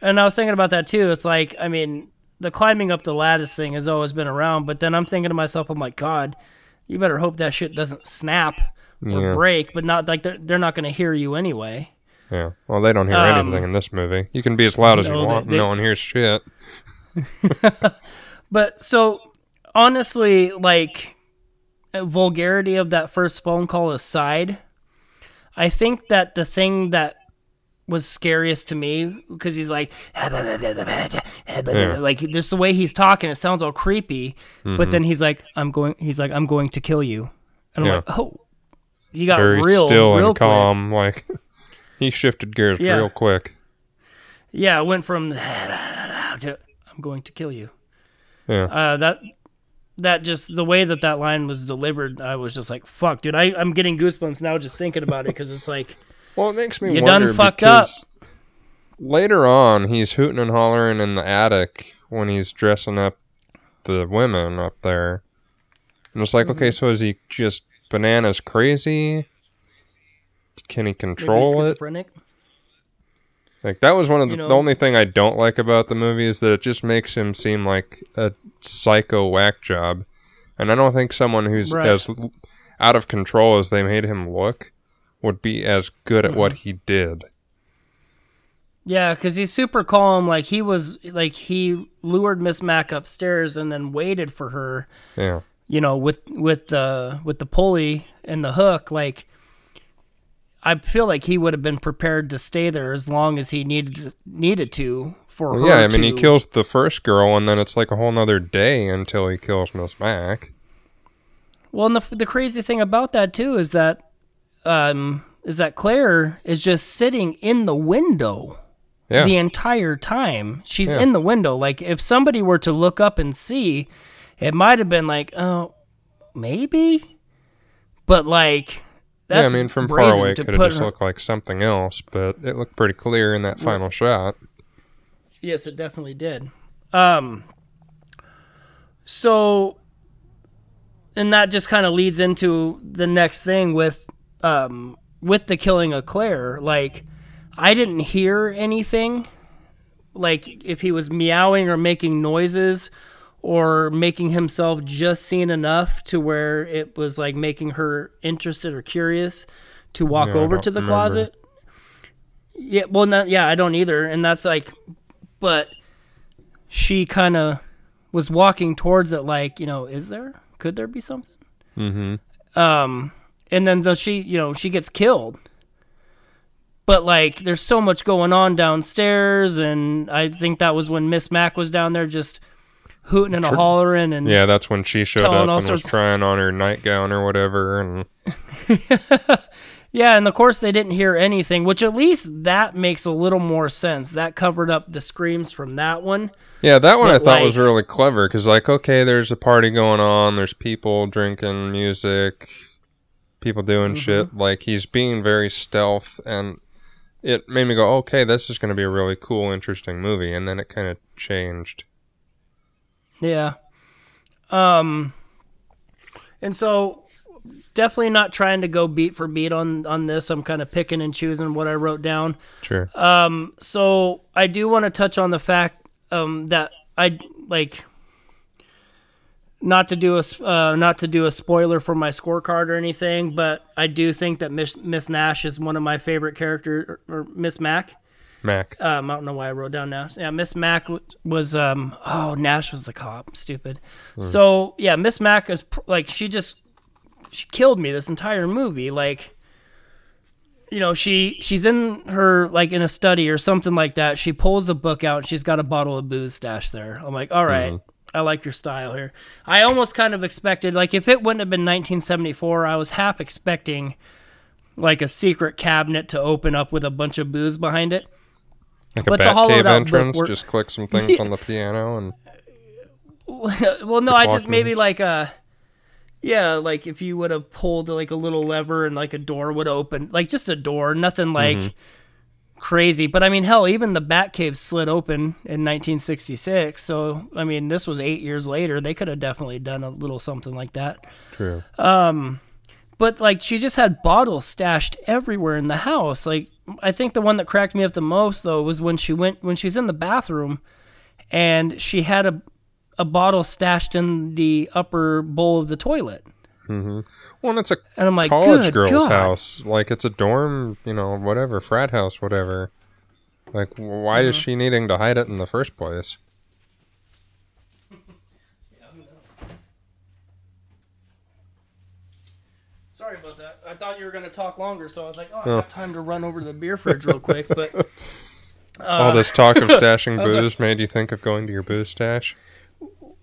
And I was thinking about that too. It's like, I mean, the climbing up the lattice thing has always been around, but then I'm thinking to myself, I'm like, God, you better hope that shit doesn't snap or Yeah. break, but not like they're, they're not going to hear you anyway. Yeah, well, they don't hear Um, anything in this movie. You can be as loud as you no, they- want, they- no one hears shit. But so honestly, like uh, vulgarity of that first phone call aside, I think that the thing that was scariest to me because he's like like just the way he's talking it sounds all creepy but then he's like i'm going he's like i'm going to kill you and i'm Yeah. like oh you got Very real still real and quick. calm. Like he shifted gears Yeah. real quick. yeah it went from to i'm going to kill you Yeah, uh, that that just the way that that line was delivered, I was just like, "Fuck, dude!" I, I'm getting goosebumps now just thinking about it because it's like, Well, it makes me You done fucked up. later on he's hooting and hollering in the attic when he's dressing up the women up there, and it's like, Mm-hmm. okay, so is he just bananas crazy? Can he control it? Like that was one of the, You know- the only thing I don't like about the movie is that it just makes him seem like a psycho whack job, and I don't think someone who's Right. as out of control as they made him look, would be as good at what mm-hmm. he did. Yeah, because he's super calm. Like he was, like he lured Miss Mac upstairs and then waited for her. Yeah. You know, with with the with the pulley and the hook. Like I feel like he would have been prepared to stay there as long as he needed needed to for her. Well, yeah, I mean, he kills the first girl, and then it's like a whole nother day until he kills Miss Mac. Well, and the the crazy thing about that too is that, um, is that Claire is just sitting in the window Yeah. the entire time. She's Yeah. in the window. Like if somebody were to look up and see, it might have been like, oh, maybe, but like. Yeah, I mean, from far away, it could have just her- looked like something else, but it looked pretty clear in that final shot. Yes, it definitely did. Um, so, and that just kind of leads into the next thing with, um, with the killing of Claire. Like, I didn't hear anything. Like, if he was meowing or making noises or making himself just seen enough to where it was like making her interested or curious to walk over to the remember. closet. Yeah, well, not, yeah, I don't either. And that's like, but she kind of was walking towards it like you know is there could there be something Mm-hmm. um and then the she you know she gets killed but like there's so much going on downstairs and i think that was when miss mac was down there just hooting and a hollering and Yeah, that's when she showed up and was trying on her nightgown or whatever, and yeah and of course they didn't hear anything which at least that makes a little more sense that covered up the screams from that one yeah, that one I But, thought was really clever because, like, okay, there's a party going on, there's people drinking music, people doing Mm-hmm. shit. Like, he's being very stealth, and it made me go, okay, this is going to be a really cool, interesting movie, and then it kind of changed. Yeah. Um and so definitely not trying to go beat for beat on on this. I'm kind of picking and choosing what I wrote down. Sure. Um so I do want to touch on the fact um that I like not to do a uh, not to do a spoiler for my scorecard or anything, but I do think that Miss, Miss Nash is one of my favorite characters, or, or Miss Mac. Mac. Um, I don't know why I wrote down Nash. Yeah, Miss Mac was um. Oh, Nash was the cop. Stupid. So yeah, Miss Mac is like she just she killed me this entire movie. Like, you know, she she's in her like in a study or something like that. She pulls the book out. and She's got a bottle of booze stashed there. I'm like, all right, I like your style here. I almost kind of expected like if it wouldn't have been 1974, I was half expecting like a secret cabinet to open up with a bunch of booze behind it. Like a but the Batcave entrance, just click some things on the piano and well, no, I just maybe like a, yeah, like if you would have pulled like a little lever and like a door would open, like just a door, nothing like Mm-hmm. crazy. But I mean, hell, even the Batcave slid open in 1966. So I mean, this was eight years later. They could have definitely done a little something like that. true. Um, but like, she just had bottles stashed everywhere in the house. Like, I think the one that cracked me up the most though was when she went when she's in the bathroom, and she had a a bottle stashed in the upper bowl of the toilet. Mhm. Well, and it's a And I'm like, college girl's God. house. Like it's a dorm, you know, whatever, frat house, whatever. Like, why Mm-hmm. is she needing to hide it in the first place? Sorry about that. I thought you were gonna talk longer, so I was like, oh, I got time to run over to the beer fridge real quick. But All this talk of stashing Uh, was booze made you think of going to your booze stash?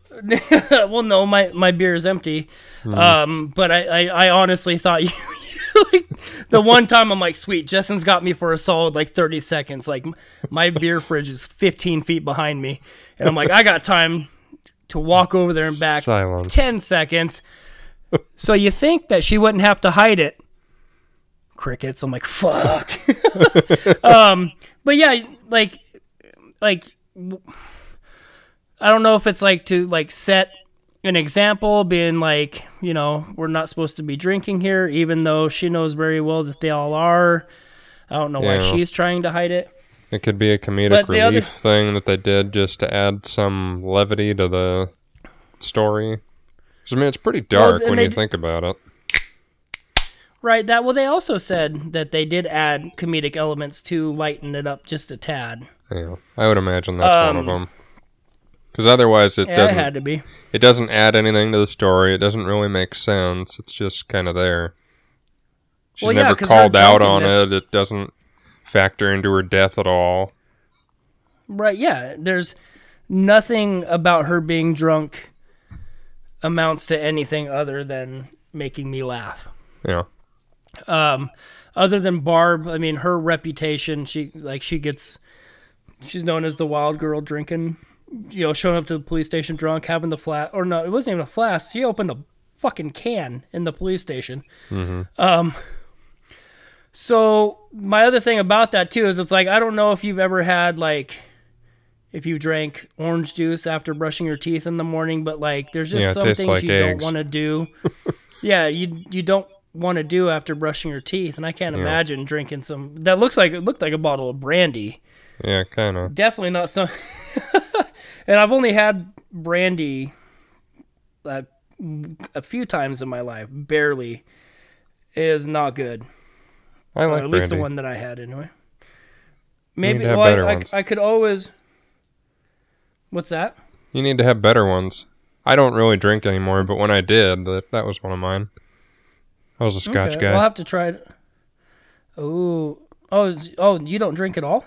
well, no, my my beer is empty. Um, but I, I, I honestly thought you, you like the one time I'm like, sweet, Justin's got me for a solid like 30 seconds. Like my beer fridge is 15 feet behind me, and I'm like, I got time to walk over there and back. Silence. 10 seconds. So you think that she wouldn't have to hide it? Crickets. I'm like, fuck. um, but yeah, like, like. I don't know if it's like to like set an example, being like, you know, we're not supposed to be drinking here, even though she knows very well that they all are. I don't know why she's trying to hide it. It could be a comedic But relief other- thing that they did just to add some levity to the story. I mean, it's pretty dark and when you d- think about it. Right. That well, they also said that they did add comedic elements to lighten it up just a tad. Yeah, I would imagine that's one of Um, them. Because otherwise, it Yeah, doesn't. had to be. It doesn't add anything to the story. It doesn't really make sense. It's just kind of there. She's Well, yeah, never her called out on drunkenness- it. It doesn't factor into her death at all. Right. Yeah. There's nothing about her being drunk amounts to anything other than making me laugh. Yeah. Um, other than Barb, I mean, her reputation, she like she gets, she's known as the wild girl drinking, you know, showing up to the police station drunk, having the flat, or no, it wasn't even a flask. She opened a fucking can in the police station. Mm-hmm. Um, so my other thing about that too is it's like I don't know if you've ever had like. If you drank orange juice after brushing your teeth in the morning, but like there's just Yeah, some things like you eggs. don't want to do. yeah, you you don't want to do after brushing your teeth, and I can't Yeah. imagine drinking some. That looks like it looked like a bottle of brandy. Yeah, kind of. Definitely not some. and I've only had brandy uh, a few times in my life, barely. It is not good. I Or like at least the one that I had anyway. Maybe well, I- I. I could always. What's that? You need to have better ones. I don't really drink anymore, but when I did, that that was one of mine. I was a Scotch Okay, guy. I'll have to try it. Oh, oh, is, oh! You don't drink at all?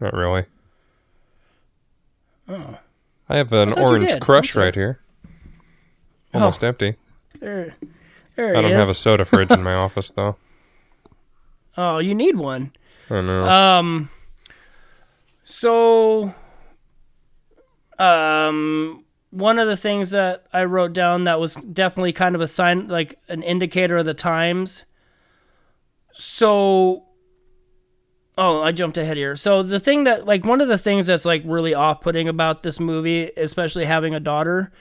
Not really. Oh, I have an you orange crush right here. Almost empty. there, there I don't is. have a soda fridge in my office though. Oh, you need one. I know. Um. So, um, one of the things that I wrote down that was definitely kind of a sign, like an indicator of the times. So, oh, I jumped ahead here. So the thing that, like, one of the things that's like really off-putting about this movie, especially having a daughter,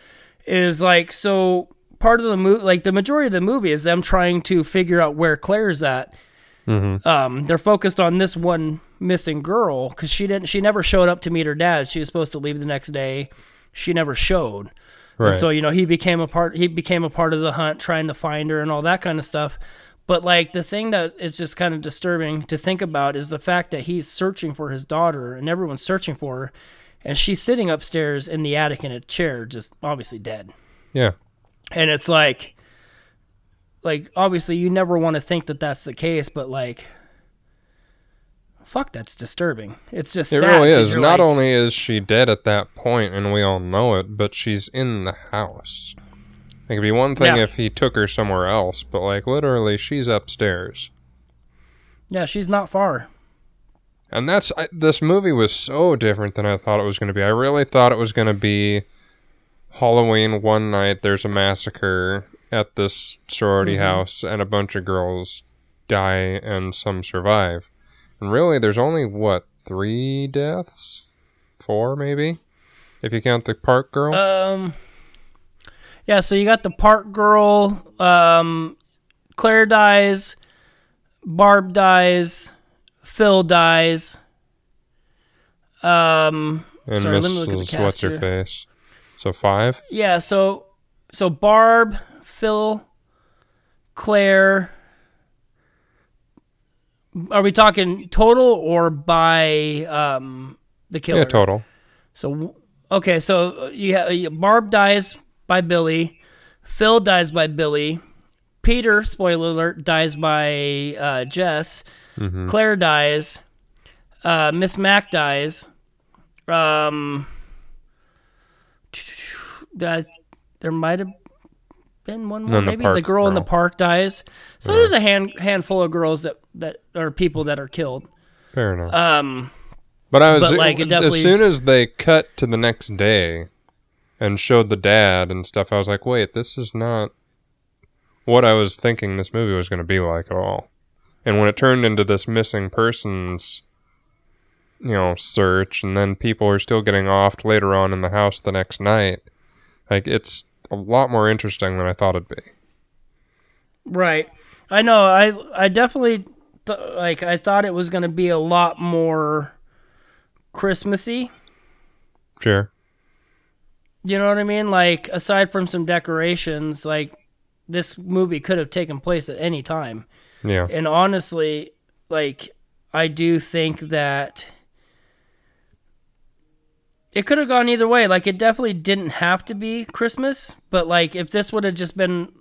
is like so part of the movie, like the majority of the movie is them trying to figure out where Claire's at um, they're focused on this one missing girl because she didn't she never showed up to meet her dad. She was supposed to leave the next day. She never showed. Right. and so you know he became a part he became a part of the hunt trying to find her and all that kind of stuff. But like the thing that is just kind of disturbing to think about is the fact that he's searching for his daughter and everyone's searching for her and she's sitting upstairs in the attic in a chair just obviously dead. Yeah. and it's like like obviously you never want to think that that's the case but like fuck that's disturbing it's just It really is. Not like- only is she dead at that point, and we all know it, but she's in the house. It could be one thing Yeah. if he took her somewhere else, but like literally, she's upstairs. yeah she's not far And that's I, this movie was so different than I thought it was going to be. I really thought it was going to be Halloween one night. There's a massacre at this sorority Mm-hmm. house, and a bunch of girls die, and some survive. And really, there's only what three deaths, four maybe, if you count the park girl. um yeah so you got the park girl um claire dies barb dies phil dies um and sorry, let me look at the Mrs. cast What's her face? So five. Yeah, so so Barb, Phil, Claire. Are we talking total or by um the killer? Yeah, total. So okay, so you have Barb dies by Billy, Phil dies by Billy, Peter, spoiler alert, dies by uh, Jess, Claire dies, uh, Miss Mac dies, um, that there might have been one more, then the maybe the park girl in the park dies. So there's a hand handful of girls that that are people that are killed. Fair enough. Um, But I was But, like, it as soon as they cut to the next day and showed the dad and stuff, I was like, wait, this is not what I was thinking this movie was going to be like at all. And when it turned into this missing persons, you know, search, and then people are still getting offed later on in the house the next night, like it's a lot more interesting than I thought it'd be. Right. I know. I I definitely th- like. I thought it was going to be a lot more Christmassy. Sure. You know what I mean? Like aside from some decorations, like this movie could have taken place at any time. Yeah. And honestly, like I do think that it could have gone either way. Like it definitely didn't have to be Christmas, but like if this would have just been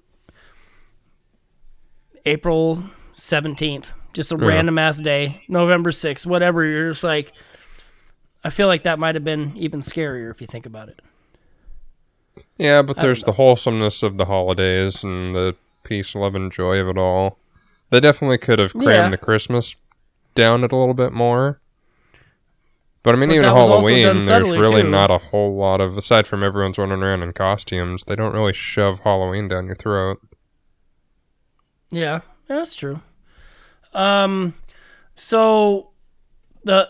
April 17th, just a Yeah. random ass day, November 6th, whatever, you're just like I feel like that might have been even scarier if you think about it. Yeah, but there's the wholesomeness of the holidays and the peace, love, and joy of it all. They definitely could have crammed Yeah. the Christmas down it a little bit more. But I mean, But even that was also Halloween, there's really too. not a whole lot of, aside from everyone's running around in costumes, they don't really shove Halloween down your throat. Yeah, that's true. Um, so the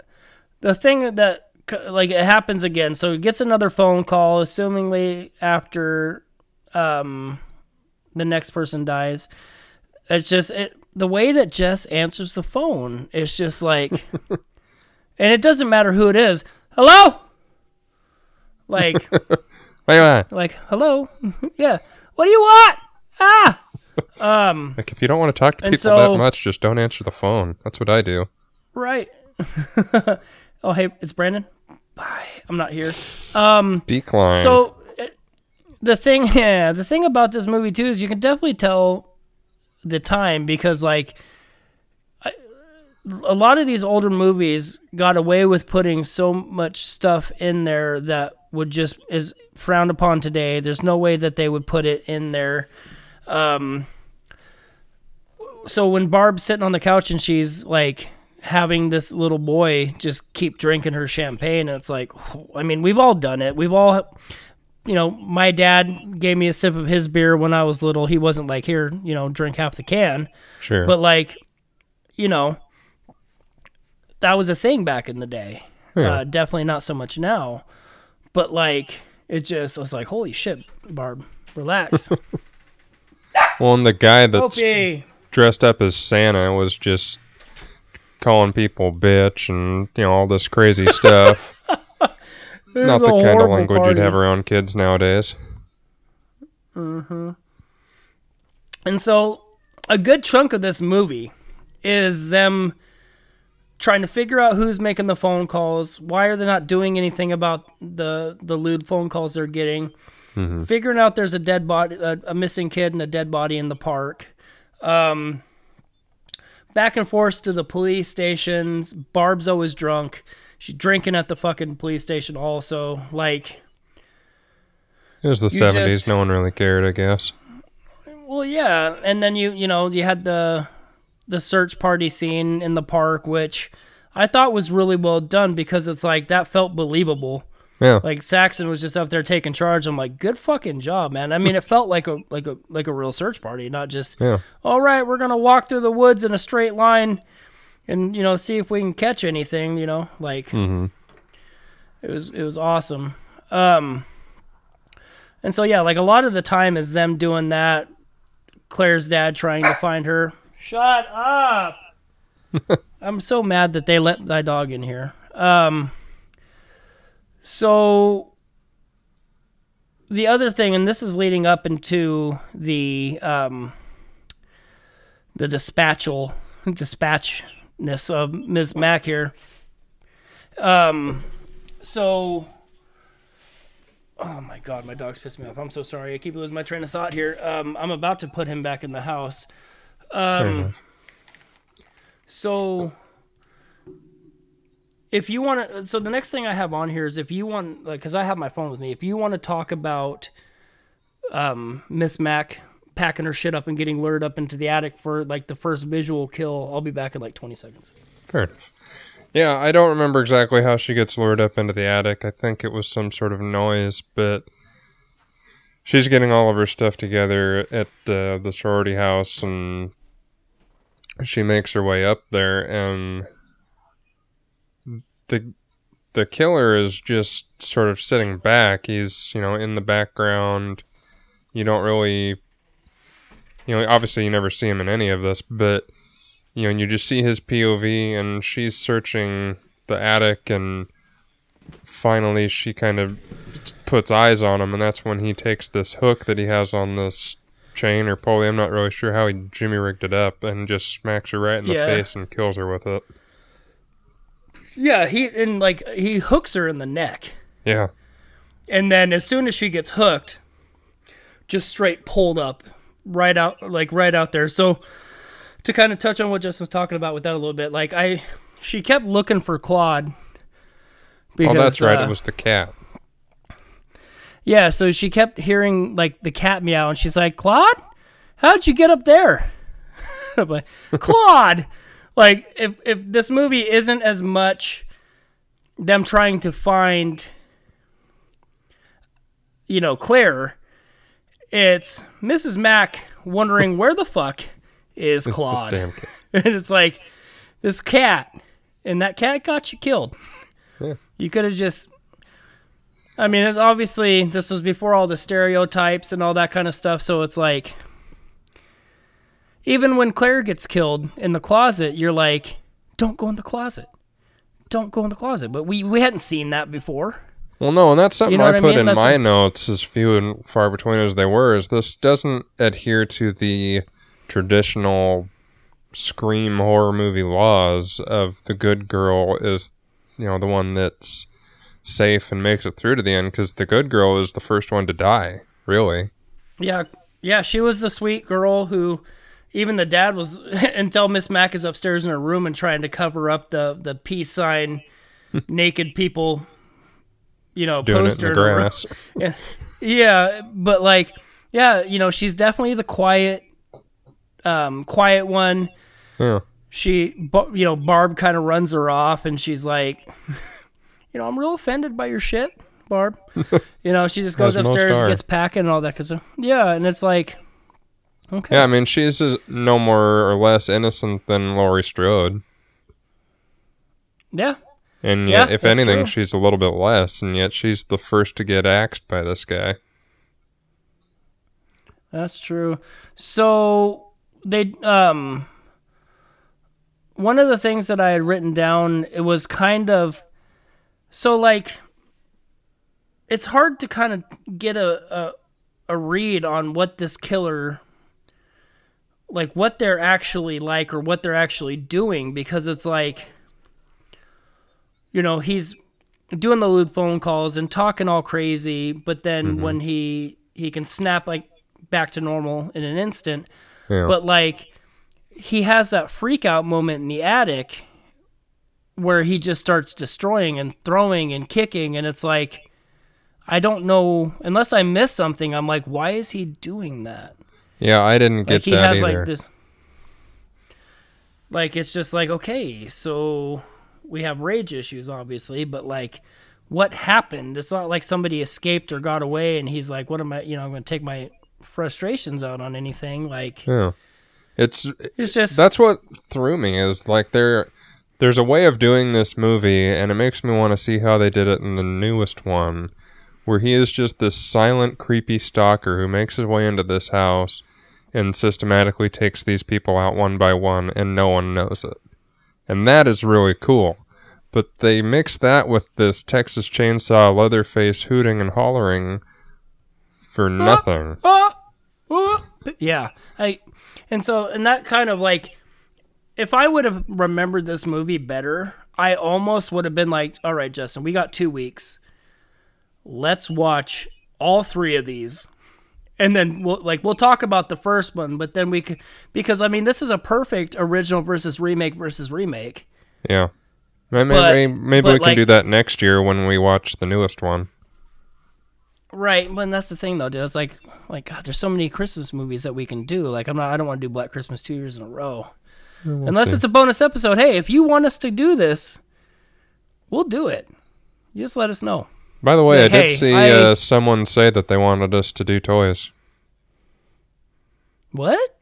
the thing that like it happens again. So he gets another phone call, assumingly after um the next person dies. It's just it the way that Jess answers the phone. It's just like, and it doesn't matter who it is. Hello. Like Wait, wait. like hello, yeah. What do you want? Ah. Um. Like, if you don't want to talk to people so- that much, just don't answer the phone. That's what I do. Right. oh, hey, it's Brandon. Bye. I'm not here. Um, Decline. so uh, the thing, yeah, the thing about this movie too is you can definitely tell the time because like a lot of these older movies got away with putting so much stuff in there that would just is frowned upon today. There's no way that they would put it in there. Um, so when Barb's sitting on the couch and she's like having this little boy just keep drinking her champagne, and it's like, I mean, we've all done it. We've all, you know, my dad gave me a sip of his beer when I was little. He wasn't like, here, you know, drink half the can. sure. But like, you know, that was a thing back in the day. Yeah. Uh, definitely not so much now. But like, it just was like, holy shit, Barb, relax. well, and the guy that dressed up as Santa was just calling people bitch and you know all this crazy stuff. Not the kind of language party. you'd have around kids nowadays. Mhm. And so a good chunk of this movie is them trying to figure out who's making the phone calls, why are they not doing anything about the the lewd phone calls they're getting, figuring out there's a dead body, a, a missing kid and a dead body in the park. Um, back and forth to the police stations. Barb's always drunk. She's drinking at the fucking police station also. Like, It was the seventies. No one really cared, I guess. Well, yeah, and then you you know you had the the search party scene in the park, which I thought was really well done because it's like that felt believable. Yeah, Like Saxon was just up there taking charge. I'm like, good fucking job, man. I mean, it felt like a like a like a real search party, not just yeah. all right, we're gonna walk through the woods in a straight line, and you know see if we can catch anything. You know, like mm-hmm. it was it was awesome. Um, and so yeah, like a lot of the time is them doing that. Claire's dad trying to find her. Shut up! I'm so mad that they let thy dog in here. Um, so the other thing, and this is leading up into the um, the dispatchal dispatchness of Ms. Mack here. Um, so. Oh my god, my dog's pissed me off. I'm so sorry. I keep losing my train of thought here. Um, I'm about to put him back in the house. Fair Um, so if you want to, so the next thing I have on here is if you want, like, because I have my phone with me. If you want to talk about um, Miss Mac packing her shit up and getting lured up into the attic for like the first visual kill, I'll be back in like 20 seconds. Fair enough. Yeah, I don't remember exactly how she gets lured up into the attic. I think it was some sort of noise, but she's getting all of her stuff together at uh, the sorority house, and she makes her way up there, and the the killer is just sort of sitting back. He's you know in the background. You don't really, you know, obviously you never see him in any of this, but you know, and you just see his POV, and she's searching the attic, and finally she kind of puts eyes on him, and that's when he takes this hook that he has on this chain or pulley. I'm not really sure how he jimmy rigged it up and just smacks her right in the Yeah. face and kills her with it. Yeah, he and like he hooks her in the neck. Yeah. And then as soon as she gets hooked, just straight pulled up right out like right out there. So to kind of touch on what Justin was talking about with that a little bit, like I she kept looking for Claude. oh, that's right. uh, it was the cat. Yeah, so she kept hearing like the cat meow and she's like, Claude, how'd you get up there? I'm like, Claude like if if this movie isn't as much them trying to find you know, Claire, it's Mrs. Mack wondering where the fuck is This, this Claude. and it's like this cat, and that cat got you killed. Yeah. You could have just. I mean, it's obviously this was before all the stereotypes and all that kind of stuff. So it's like, even when Claire gets killed in the closet, you're like, "Don't go in the closet. Don't go in the closet." But we we hadn't seen that before. Well, no, and that's something know I what I put mean? in That's my a- notes, as few and far between as they were, is this doesn't adhere to the traditional scream horror movie laws of the good girl is, you know, the one that's safe and makes it through to the end, because the good girl is the first one to die, really. Yeah, yeah, she was the sweet girl who even the dad was until Miss Mack is upstairs in her room and trying to cover up the the peace sign naked people you know Doing it in poster the in room. grass. Yeah. yeah, but like yeah, you know, she's definitely the quiet um quiet one. Yeah. She you know, Barb kind of runs her off and she's like you know, I'm real offended by your shit, Barb. you know, she just goes As upstairs, gets packing and all that cuz yeah, and it's like okay. Yeah, I mean, she's no more or less innocent than Laurie Strode. Yeah. And Yeah, if anything, true. she's a little bit less, and yet she's the first to get axed by this guy. That's true. So they um one of the things that I had written down it was kind of so like it's hard to kind of get a a, a read on what this killer like what they're actually like or what they're actually doing because it's like you know he's doing the loop phone calls and talking all crazy but then mm-hmm. when he he can snap like back to normal in an instant Yeah. but like he has that freak out moment in the attic where he just starts destroying and throwing and kicking and it's like I don't know unless I miss something I'm like why is he doing that? Yeah, I didn't get like he that has either. like this like it's just like okay so we have rage issues obviously but like what happened? It's not like somebody escaped or got away and he's like what am i you know i'm gonna take my frustrations out on anything like yeah, it's it's just that's what threw me is like there, there's a way of doing this movie, and it makes me want to see how they did it in the newest one, where he is just this silent, creepy stalker who makes his way into this house and systematically takes these people out one by one, and no one knows it, and that is really cool. But they mix that with this Texas Chainsaw Leatherface hooting and hollering for nothing. ah, ah. yeah i and so and that kind of like if i would have remembered this movie better i almost would have been like all right justin we got two weeks let's watch all three of these and then we'll like we'll talk about the first one but then we could because i mean this is a perfect original versus remake versus remake Yeah. Maybe, But- maybe, maybe but we can like- do that next year when we watch the newest one. Right, but that's the thing though, dude. It's like, like God, there's so many Christmas movies that we can do. Like, I'm not, I don't want to do Black Christmas two years in a row, unless see. it's a bonus episode. Hey, if you want us to do this, we'll do it. You just let us know. By the way, Like, I did hey, see I- uh, someone say that they wanted us to do toys. What?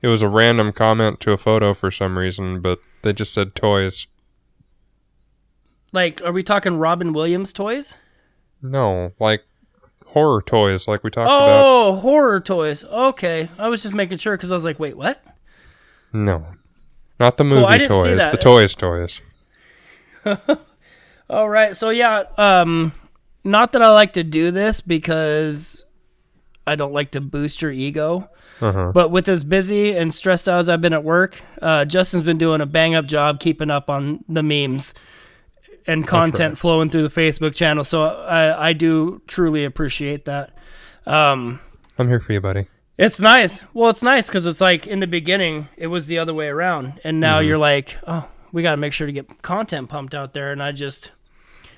It was a random comment to a photo for some reason, but they just said toys. Like, are we talking Robin Williams toys? No, like horror toys, like we talked about. Oh, horror toys. Okay, I was just making sure because I was like, wait, what? No, not the movie toys. The toys, toys. All right. So yeah, um not that I like to do this because I don't like to boost your ego. Uh-huh. But with as busy and stressed out as I've been at work, uh, Justin's been doing a bang up job keeping up on the memes and content right. flowing through the Facebook channel. So I, I do truly appreciate that. Um, I'm here for you, buddy. It's nice. Well, it's nice because it's like in the beginning, it was the other way around. And now you're like, oh, we got to make sure to get content pumped out there. And I just.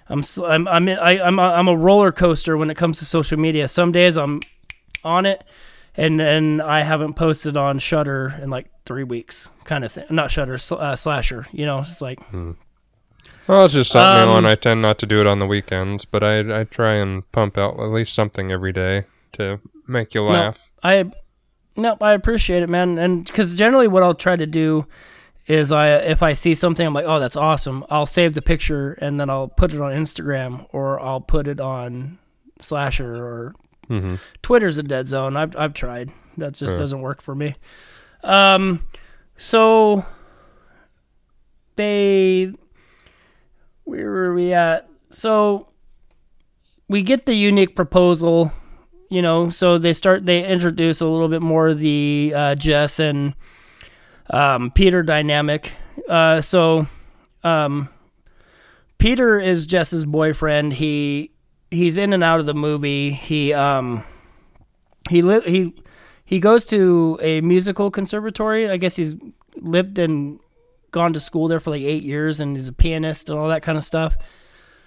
I'm s- I'm I'm I, I'm a, I'm a roller coaster when it comes to social media. Some days I'm on it, and and I haven't posted on Shudder in like three weeks, kind of thing. Not Shudder, sl- uh, Slasher. You know, it's like Hmm. Well, it's just something Um, new, and I tend not to do it on the weekends, but I I try and pump out at least something every day to make you laugh. I no, I appreciate it, man. And because generally, what I'll try to do is I if I see something, I'm like, oh, that's awesome. I'll save the picture and then I'll put it on Instagram or I'll put it on Slasher or Mhm. Twitter's a dead zone. I've I've tried. That just Yeah. doesn't work for me. Um, so they where were we at? So we get the unique proposal, you know. So they start they introduce a little bit more the uh, Jess and um, Peter dynamic. Uh, so um, Peter is Jess's boyfriend. He he's in and out of the movie. He um he li- he he goes to a musical conservatory. I guess he's lived and gone to school there for like eight years, and he's a pianist and all that kind of stuff.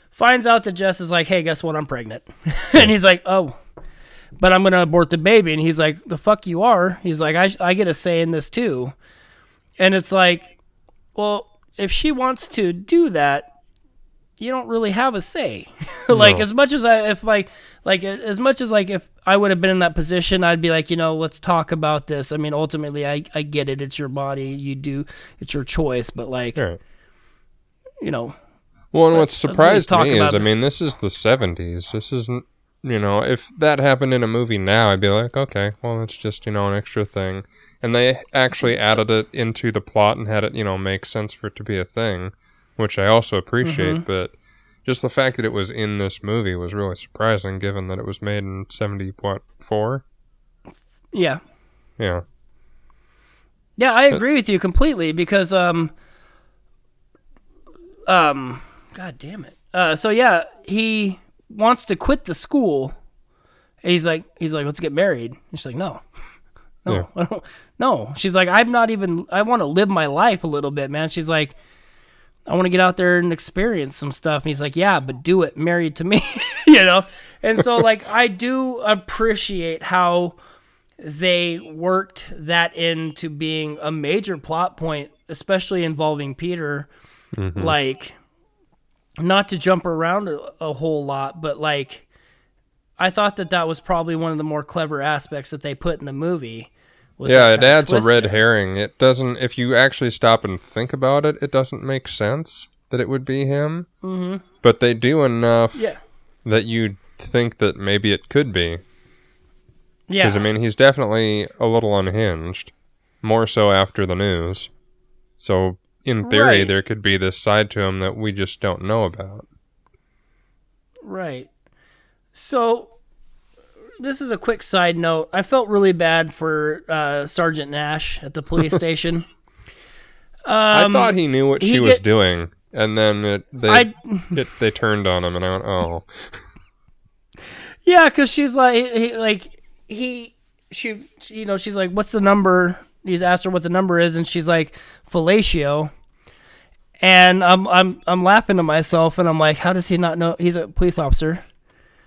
Finds out that Jess is like, "Hey, guess what? I'm pregnant," and he's like, "Oh." But I'm gonna abort the baby, and he's like, "The fuck you are?" He's like, "I I get a say in this too," and it's like, well, if she wants to do that, you don't really have a say. like No. as much as I if like like as much as like if I would have been in that position, I'd be like, you know, let's talk about this. I mean, ultimately I I get it. It's your body. You do it's your choice, but like, right. you know, Well, and what's surprised me is, I mean, this is the '70s. This isn't, you know, if that happened in a movie now, I'd be like, okay, well, it's just, you know, an extra thing. And they actually added it into the plot and had it, you know, make sense for it to be a thing, which I also appreciate. Mm-hmm. But just the fact that it was in this movie was really surprising, given that it was made in '70 what four? yeah. Yeah. Yeah, I agree with you completely because um um god damn it. Uh so yeah, he wants to quit the school. And he's like he's like let's get married. And she's like no. No. Yeah. No. She's like I'm not even I want to live my life a little bit, man. She's like I want to get out there and experience some stuff. And he's like, yeah, but do it married to me, you know? And so, like, I do appreciate how they worked that into being a major plot point, especially involving Peter. Mm-hmm. Like, not to jump around a, a whole lot, but like, I thought that that was probably one of the more clever aspects that they put in the movie. was Yeah, it adds a red there. herring. It doesn't. If you actually stop and think about it, it doesn't make sense that it would be him. Mm-hmm. But they do enough Yeah. that you think that maybe it could be. Yeah. Because I mean, he's definitely a little unhinged, more so after the news. So in theory, Right. there could be this side to him that we just don't know about. Right. So, this is a quick side note. I felt really bad for uh, Sergeant Nash at the police station. I thought he knew what Um, he she was doing, and then it, they I it, they turned on him, and I went, "Oh, yeah, because she's like, he, like he, she, you know, she's like, "What's the number?" He's asked her what the number is, and she's like, "Fellatio." And I'm I'm I'm laughing to myself, and I'm like, "How does he not know? He's a police officer.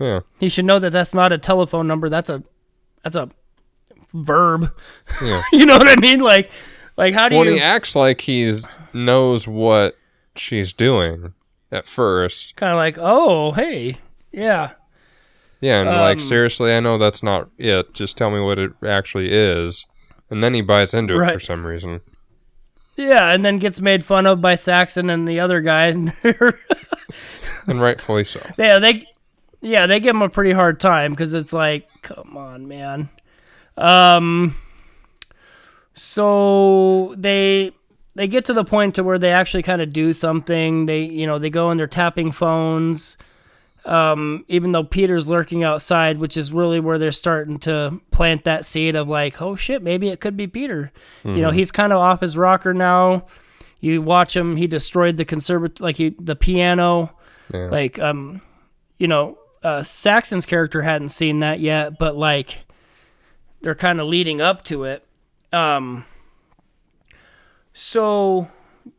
yeah, He should know that that's not a telephone number. That's a that's a verb. yeah." you know what I mean? Like, like how do Well, you? he acts like he's knows what she's doing at first. kind of like, oh, hey, yeah, Yeah, and like Um, seriously, I know that's not it. Just tell me what it actually is. And then he buys into it for some reason. Yeah, and then gets made fun of by Saxon and the other guy. and rightfully so. yeah, they, yeah, they give him a pretty hard time because it's like, come on, man. Um, so they they get to the point to where they actually kind of do something. They you know they go and they're tapping phones. Um, even though Peter's lurking outside, which is really where they're starting to plant that seed of like, oh shit, maybe it could be Peter. You know, he's kind of off his rocker now. You watch him; he destroyed the conservat like he, the piano. Yeah. Like, um, you know, uh, Saxon's character hadn't seen that yet, but like, they're kind of leading up to it. Um, so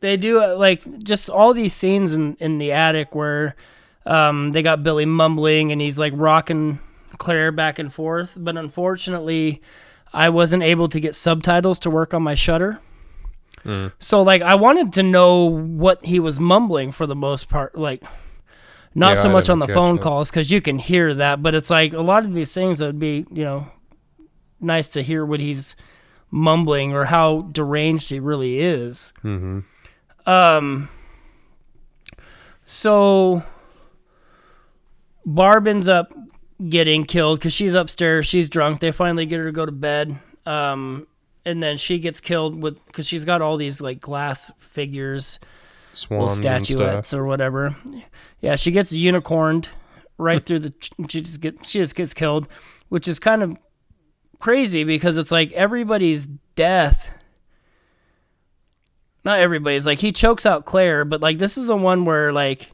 they do uh, like just all these scenes in in the attic where um they got Billy mumbling and he's like rocking Claire back and forth, but unfortunately, I wasn't able to get subtitles to work on my Shudder. So like I wanted to know what he was mumbling for the most part, like not Yeah, so I much on the phone it. calls because you can hear that, but it's like a lot of these things that would be you know nice to hear what he's mumbling or how deranged he really is. Mm-hmm. Um. So Barb ends up getting killed because she's upstairs. She's drunk. They finally get her to go to bed. Um, and then she gets killed with because she's got all these like glass figures, Swans statuettes or whatever. Yeah, she gets unicorned right through the. She just get she just gets killed, which is kind of crazy because it's like everybody's death. Not everybody's like he chokes out Claire, but like this is the one where like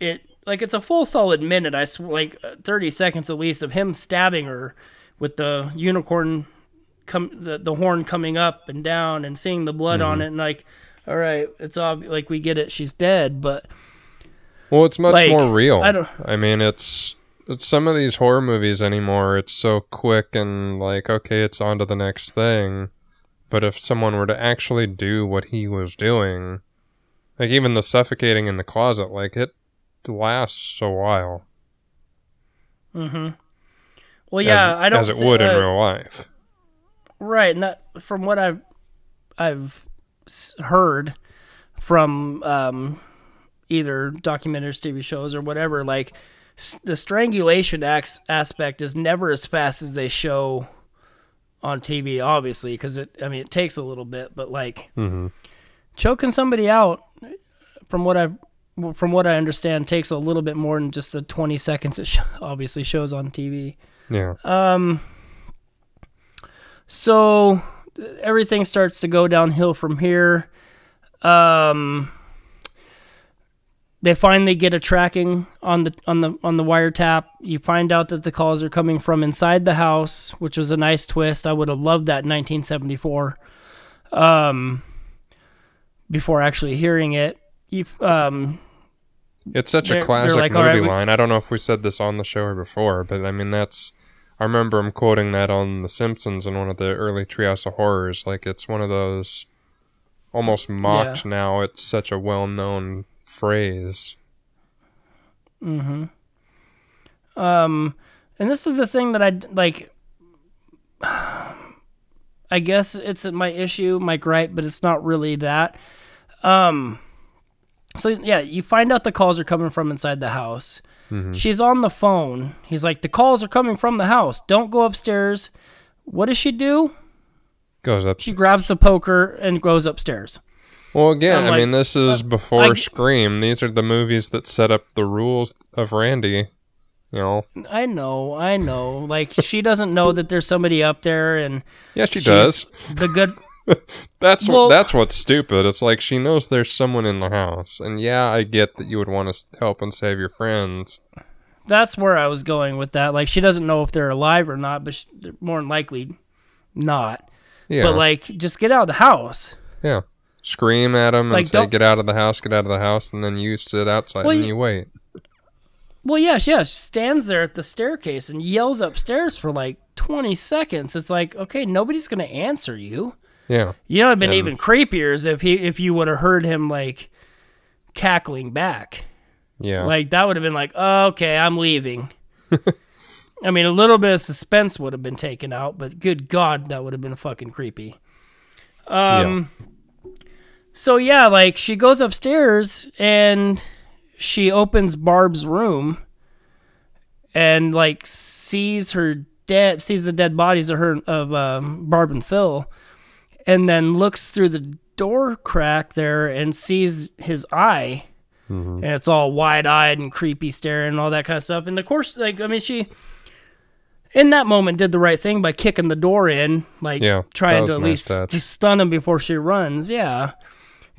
it like it's a full solid minute. I sw- like uh, thirty seconds at least of him stabbing her with the unicorn come the, the horn coming up and down and seeing the blood on it and like all right it's ob- like we get it she's dead but Well, it's much Like, more real. I don't- I mean, it's it's some of these horror movies anymore. It's so quick and like, okay, it's on to the next thing. But if someone were to actually do what he was doing, like even the suffocating in the closet, like it lasts a while. Mm-hmm. Well yeah as, I don't as it thi- would in uh, real life. Right, and that from what I've I've heard from um, either documentaries, TV shows, or whatever, like s- the strangulation ax- aspect is never as fast as they show on TV. Obviously, because it I mean it takes a little bit, but like choking somebody out, from what I've from what I understand, takes a little bit more than just the twenty seconds it sh- obviously shows on TV. Yeah. Uh, So everything starts to go downhill from here. Um, they finally get a tracking on the on the on the wiretap. You find out that the calls are coming from inside the house, which was a nice twist. I would have loved that in 1974. Um, before actually hearing it, you um, It's such a classic like, movie right, we- line. I don't know if we said this on the show or before, but I mean that's. I remember him quoting that on The Simpsons in one of the early Treehouse of Horrors. Like it's one of those almost mocked Yeah. now. It's such a well-known phrase. Mm hmm. Um, and this is the thing that I like. I guess it's my issue, my gripe, but it's not really that. Um, so yeah, you find out the calls are coming from inside the house. She's on the phone. He's like, "The calls are coming from the house. Don't go upstairs." What does she do? Goes up. She grabs the poker and goes upstairs. Well, again, I'm I mean, this is uh, before I- Scream. These are the movies that set up the rules of Randy. You know, I know, I know. Like she doesn't know that there's somebody up there, and yeah, she does. the good. That's Well- what. That's what's stupid. It's like she knows there's someone in the house, and yeah, I get that you would want to help and save your friends. That's where I was going with that. Like she doesn't know if they're alive or not, but she, they're more than likely not. Yeah, But like, just get out of the house. yeah. Scream at them and say, "Get out of the house! Get out of the house!" And then you sit outside Well, and you- you wait. Well, yeah, yeah. She stands there at the staircase and yells upstairs for like 20 seconds. It's like, okay, nobody's gonna answer you. Yeah, You know, it'd been And- even creepier is if he if you would have heard him like cackling back. yeah. Like that would have been like, oh, okay, I'm leaving. I mean, a little bit of suspense would have been taken out, but good God, that would have been fucking creepy. Um. So yeah, like she goes upstairs and she opens Barb's room and like sees her dead, sees the dead bodies of her of um, Barb and Phil, and then looks through the door crack there and sees his eye Mm-hmm. and it's all wide eyed and creepy staring and all that kind of stuff. And of course, like I mean, she in that moment did the right thing by kicking the door in, like Yeah, trying to at least just stun him before she runs. Yeah,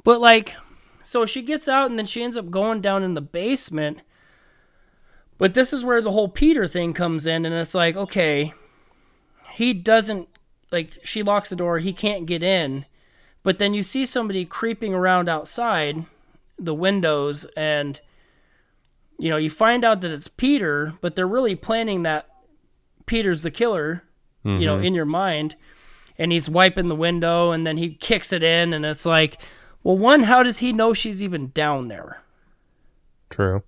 but like, so she gets out and then she ends up going down in the basement. But this is where the whole Peter thing comes in, and it's like, okay, he doesn't like she locks the door, he can't get in. But then you see somebody creeping around outside the windows and you know, you find out that it's Peter, but they're really planning that Peter's the killer, you know, mm-hmm. in your mind. And he's wiping the window and then he kicks it in and it's like, well, one, how does he know she's even down there? True.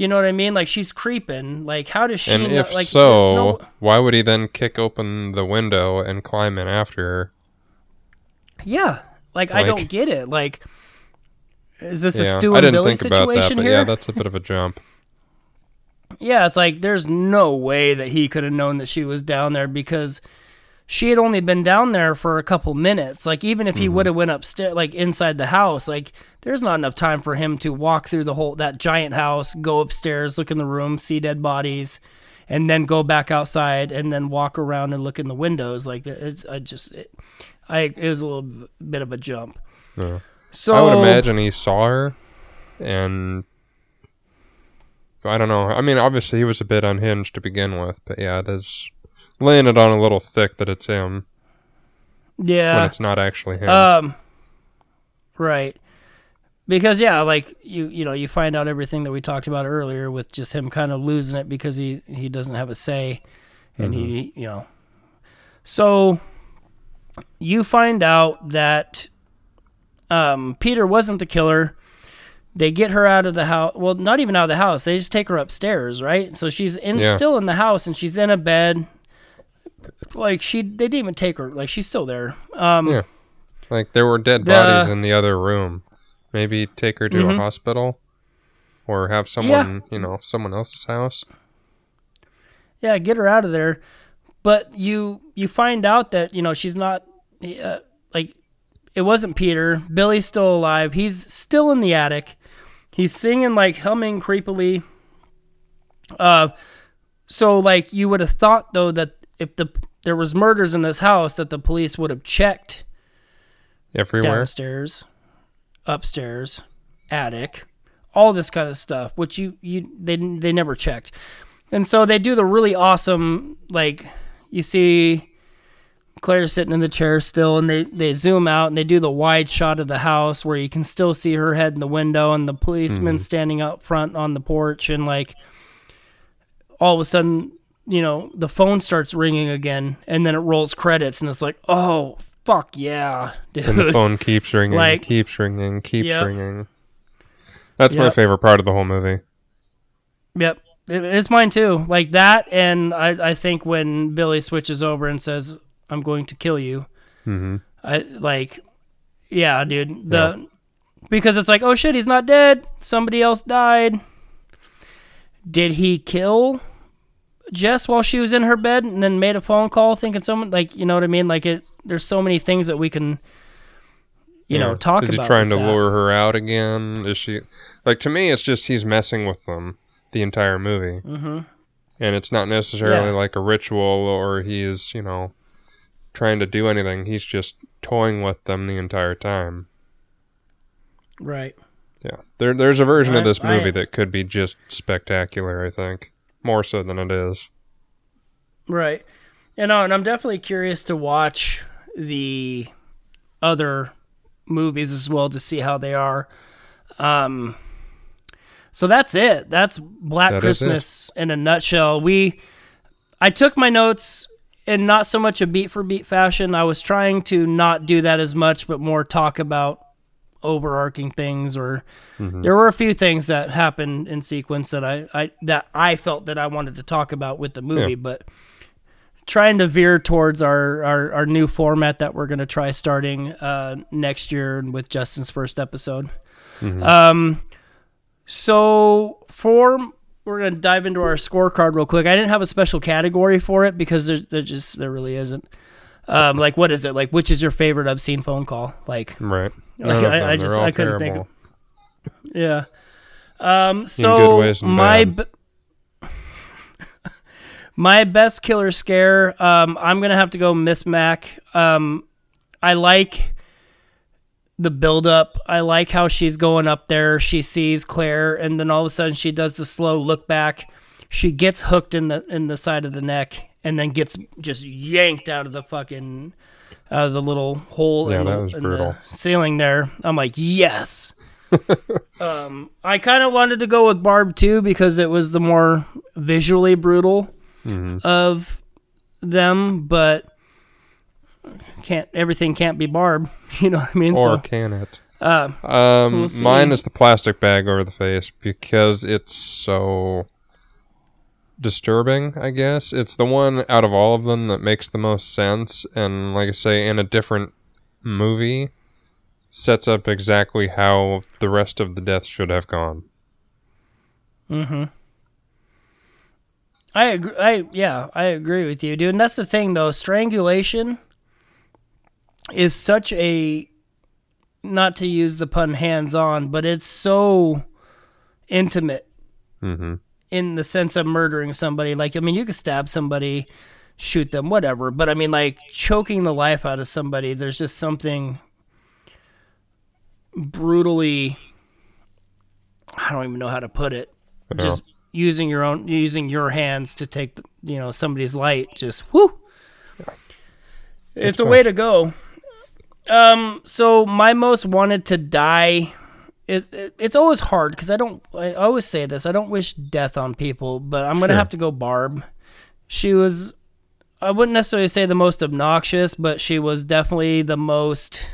You know what I mean? Like she's creeping. Like how does she And know? if like so, no- why would he then kick open the window and climb in after her? Yeah. Like, I don't get it. Like is this a Yeah, Stu I and didn't Billy think about that, situation but here? yeah, that's a bit of a jump. Yeah, it's like there's no way that he could have known that she was down there because she had only been down there for a couple minutes. Like even if he Mm-hmm. would have went upstairs like inside the house, like there's not enough time for him to walk through the whole that giant house, go upstairs, look in the room, see dead bodies, and then go back outside and then walk around and look in the windows. Like it's, I just it, I it was a little bit of a jump. Yeah. So I would imagine he saw her, and I don't know. I mean, obviously he was a bit unhinged to begin with, but yeah, there's laying it on a little thick that it's him Yeah. when it's not actually him. Um, right. Because yeah, like you you know you find out everything that we talked about earlier with just him kind of losing it because he he doesn't have a say, and he you know, so you find out that um, Peter wasn't the killer. They get her out of the house. Well, not even out of the house. They just take her upstairs, right? So she's in Yeah. still in the house and she's in a bed. Like she, they didn't even take her. Like she's still there. Um, Yeah. like there were dead the- bodies in the other room. Maybe take her to Mhm. a hospital, or have someone, you know, someone else's house. yeah get her out of there but you you find out that you know she's not uh, like it wasn't peter billy's still alive he's still in the attic he's singing like humming creepily uh so like you would have thought though that if the there was murders in this house that the police would have checked Everywhere. downstairs upstairs attic all this kind of stuff which you you they they never checked and so they do the really awesome like you see Claire sitting in the chair still and they they zoom out and they do the wide shot of the house where you can still see her head in the window and the policeman mm-hmm. standing out front on the porch and like all of a sudden you know the phone starts ringing again and then it rolls credits and it's like oh fuck yeah dude And the phone keeps ringing, Like- keeps ringing, keeps Yep. ringing. That's my favorite part of the whole movie. Yep. It- It's mine too. Like that, and I, I think when Billy switches over and says, "I'm going to kill you," hmm I like, yeah, dude. The because it's like, oh shit, he's not dead. Somebody else died. Did he kill Jess while she was in her bed and then made a phone call thinking someone like you know what I mean? Like it. There's so many things that we can, you know, talk Is about. he trying to that. lure her out again? Is she like to me? It's just he's messing with them the entire movie, mm-hmm. and it's not necessarily Yeah. like a ritual or he's you know trying to do anything. He's just toying with them the entire time. Right. Yeah, there there's a version I- of this I- movie that could be just spectacular. I think more so than it is. Right. You know, and I'm definitely curious to watch the other movies as well to see how they are. Um so that's it. That's Black That is Christmas in a nutshell. We I took my notes in not so much a beat for beat fashion. I was trying to not do that as much but more talk about overarching things or there were a few things that happened in sequence that I, I that I felt that I wanted to talk about with the movie, Yeah. but trying to veer towards our, our, our new format that we're going to try starting uh, next year with Justin's first episode. Um, so for we're going to dive into our scorecard real quick. I didn't have a special category for it because there, there just there really isn't. Um, like what is it? Like which is your favorite obscene phone call? Like Right. Like, I- I just- I couldn't think terrible. Yeah. Um. So my b- my best killer scare. Um. I'm gonna have to go Miss Mac. Um. I like the build up. I like how she's going up there. She sees Claire, and then all of a sudden she does the slow look back. She gets hooked in the in the side of the neck, and then gets just yanked out of the fucking out of the little hole Yeah, in, the, that was in brutal. the ceiling there. I'm like, yes. um, I kind of wanted to go with Barb too because it was the more visually brutal Mm-hmm. of them, but can't everything can't be Barb. You know what I mean? Or so can it? uh, Um, We'll mine is the plastic bag over the face because it's so disturbing. I guess it's the one out of all of them that makes the most sense, and like I say, in a different movie, sets up exactly how the rest of the deaths should have gone. Mm hmm. I agree. I yeah, I agree with you, dude. And that's the thing, though. Strangulation is such a not to use the pun hands-on, but it's so intimate Mm-hmm. In the sense of murdering somebody. Like, I mean, you could stab somebody, shoot them, whatever. But I mean, like choking the life out of somebody. There's just something brutally. I don't even know how to put it. Just using your own, using your hands to take, the, you know, somebody's light. Just whoo. It's a way to go. Um. So my most wanted to die it, it, it's always hard because I don't. I always say this. I don't wish death on people, but I'm gonna Sure. have to go Barb. She was. I wouldn't necessarily say the most obnoxious, but she was definitely the most.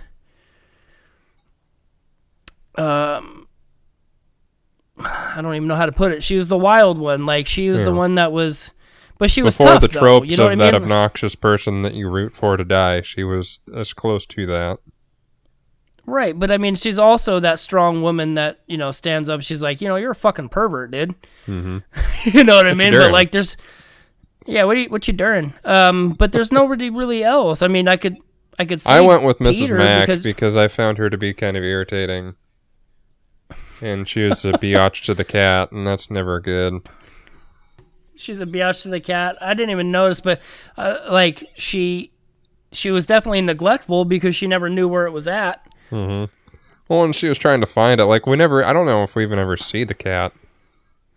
Um. I don't even know how to put it. She was the wild one. Like she was the one that was, but she was Before tough. the though, tropes you know of I that obnoxious person that you root for to die, she was as close to that. Right, but I mean, she's also that strong woman that you know stands up. She's like, you know, you're a fucking pervert, dude. you know what I mean? But like, there's, yeah, what are you, what you doing? Um, but there's nobody really else. I mean, I could, I could. I went with Mrs. Peter Mack because, because, I found her to be kind of irritating. And she was a biatch to the cat, and that's never good. she's a biatch to the cat. I didn't even notice, but uh, like she, she was definitely neglectful because she never knew where it was at. Mm-hmm. Well, and she was trying to find it. Like, we never, I don't know if we even ever see the cat.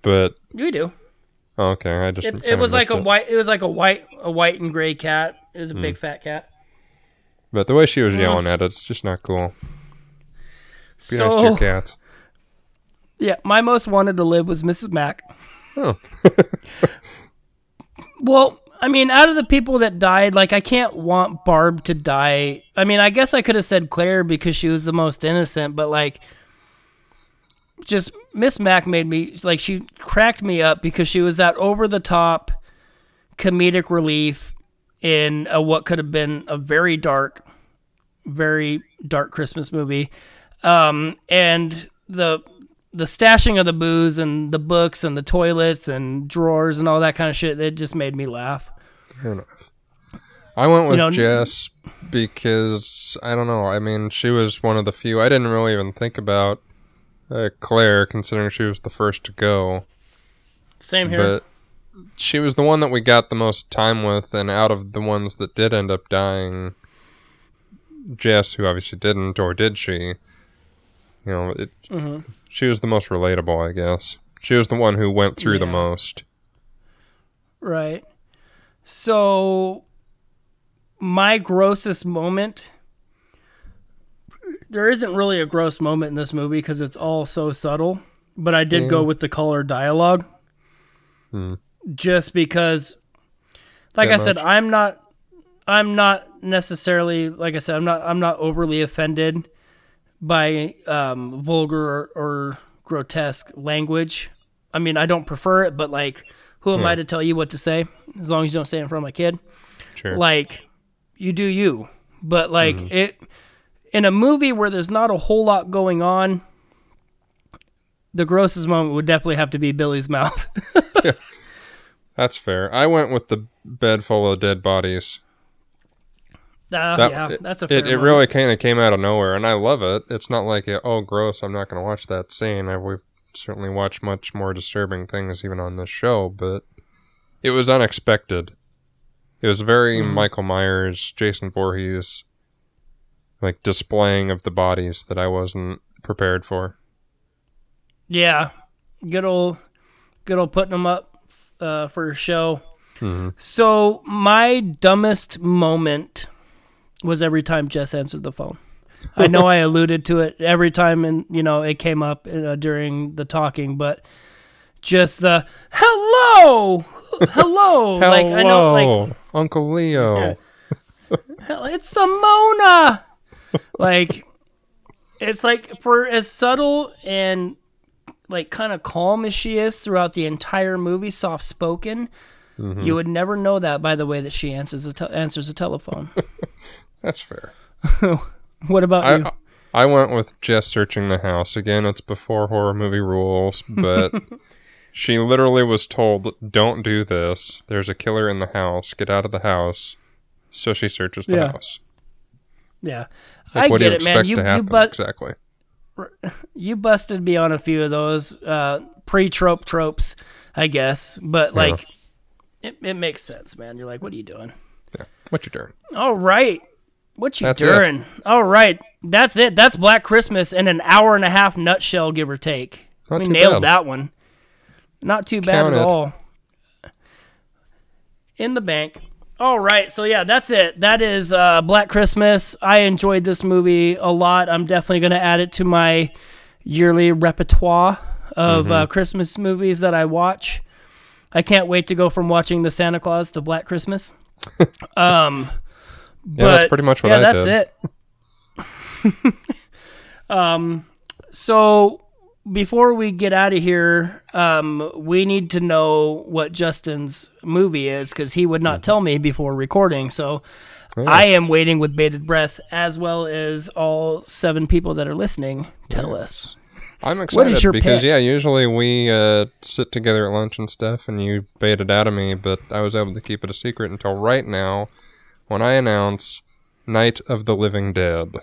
But, We do. oh, okay, I just. It, it was like a it. white. It was like a white, a white and gray cat. It was a hmm. big fat cat. But the way she was uh-huh. yelling at it, it's just not cool. Be nice to your cats. yeah, my most wanted to live was Mrs. Mack. Oh. Well, I mean, out of the people that died, like I can't want Barb to die. I mean, I guess I could have said Claire because she was the most innocent, but like just Miss Mac made me like she cracked me up because she was that over the top comedic relief in a, what could have been a very dark very dark Christmas movie. Um and the the stashing of the booze and the books and the toilets and drawers and all that kind of shit, it just made me laugh. Fair enough. I went with know, Jess because I don't know. I mean, she was one of the few. I didn't really even think about uh, Claire, considering she was the first to go. Same here. But she was the one that we got the most time with, and out of the ones that did end up dying, Jess, who obviously didn't, or did she? You know, it, Mm-hmm. She was the most relatable, I guess. She was the one who went through the most. Right. So, my grossest moment. There isn't really a gross moment in this movie because it's all so subtle. But I did go with the color dialogue. Hmm. Just because, like That I said. I'm not. I'm not necessarily like I said. I'm not. I'm not overly offended by um, vulgar or, or grotesque language. I mean, I don't prefer it, but like, who am I to tell you what to say? As long as you don't say it in front of my kid. Sure. Like, you do you. But like Mm-hmm. it in a movie where there's not a whole lot going on, the grossest moment would definitely have to be Billy's mouth. yeah, That's fair. I went with the bed full of dead bodies. Uh, That- yeah, it- that's a fair It, it really kind of came out of nowhere, and I love it. It's not like, oh, gross, I'm not going to watch that scene. I, we've certainly watched much more disturbing things even on this show, but it was unexpected. It was very Mm-hmm. Michael Myers, Jason Voorhees, like displaying of the bodies that I wasn't prepared for. Yeah, good old, good old putting them up uh, for a show. Mm-hmm. So my dumbest moment was every time Jess answered the phone. I know I alluded to it every time, and you know it came up uh, during the talking, but just the hello, hello, like I know, like Uncle Leo. It's the moaner. like, it's like for as subtle and like kind of calm as she is throughout the entire movie, soft spoken. Mm-hmm. You would never know that by the way that she answers the te- answers the telephone. That's fair. what about you? I I went with Jess searching the house again. It's before horror movie rules, but she literally was told, "Don't do this. There's a killer in the house. Get out of the house." So she searches the Yeah. house. yeah, Like, I what get do you it, man. You to you happen but exactly? you busted me on a few of those uh, pre trope tropes, I guess. But like, it, it makes sense, man. You're like, what are you doing? Yeah. What you doing? All right. What you That's doing? All right. That's it. That's Black Christmas in an hour and a half nutshell, give or take. Not we nailed bad. that one. Not too bad Count at it. all. In the bank. All right. So yeah, that's it. That is uh, Black Christmas. I enjoyed this movie a lot. I'm definitely going to add it to my yearly repertoire of Mm-hmm. uh, Christmas movies that I watch. I can't wait to go from watching the Santa Clause to Black Christmas. um, Yeah, that's pretty much what yeah, I that's did. it. um, so before we get out of here, um, we need to know what Justin's movie is because he would Mm-hmm. not tell me before recording. So I am waiting with bated breath, as well as all seven people that are listening. Tell us. I'm excited is your because pick? yeah, usually we uh, sit together at lunch and stuff, and you bait it out of me, but I was able to keep it a secret until right now, when I announce Night of the Living Dead.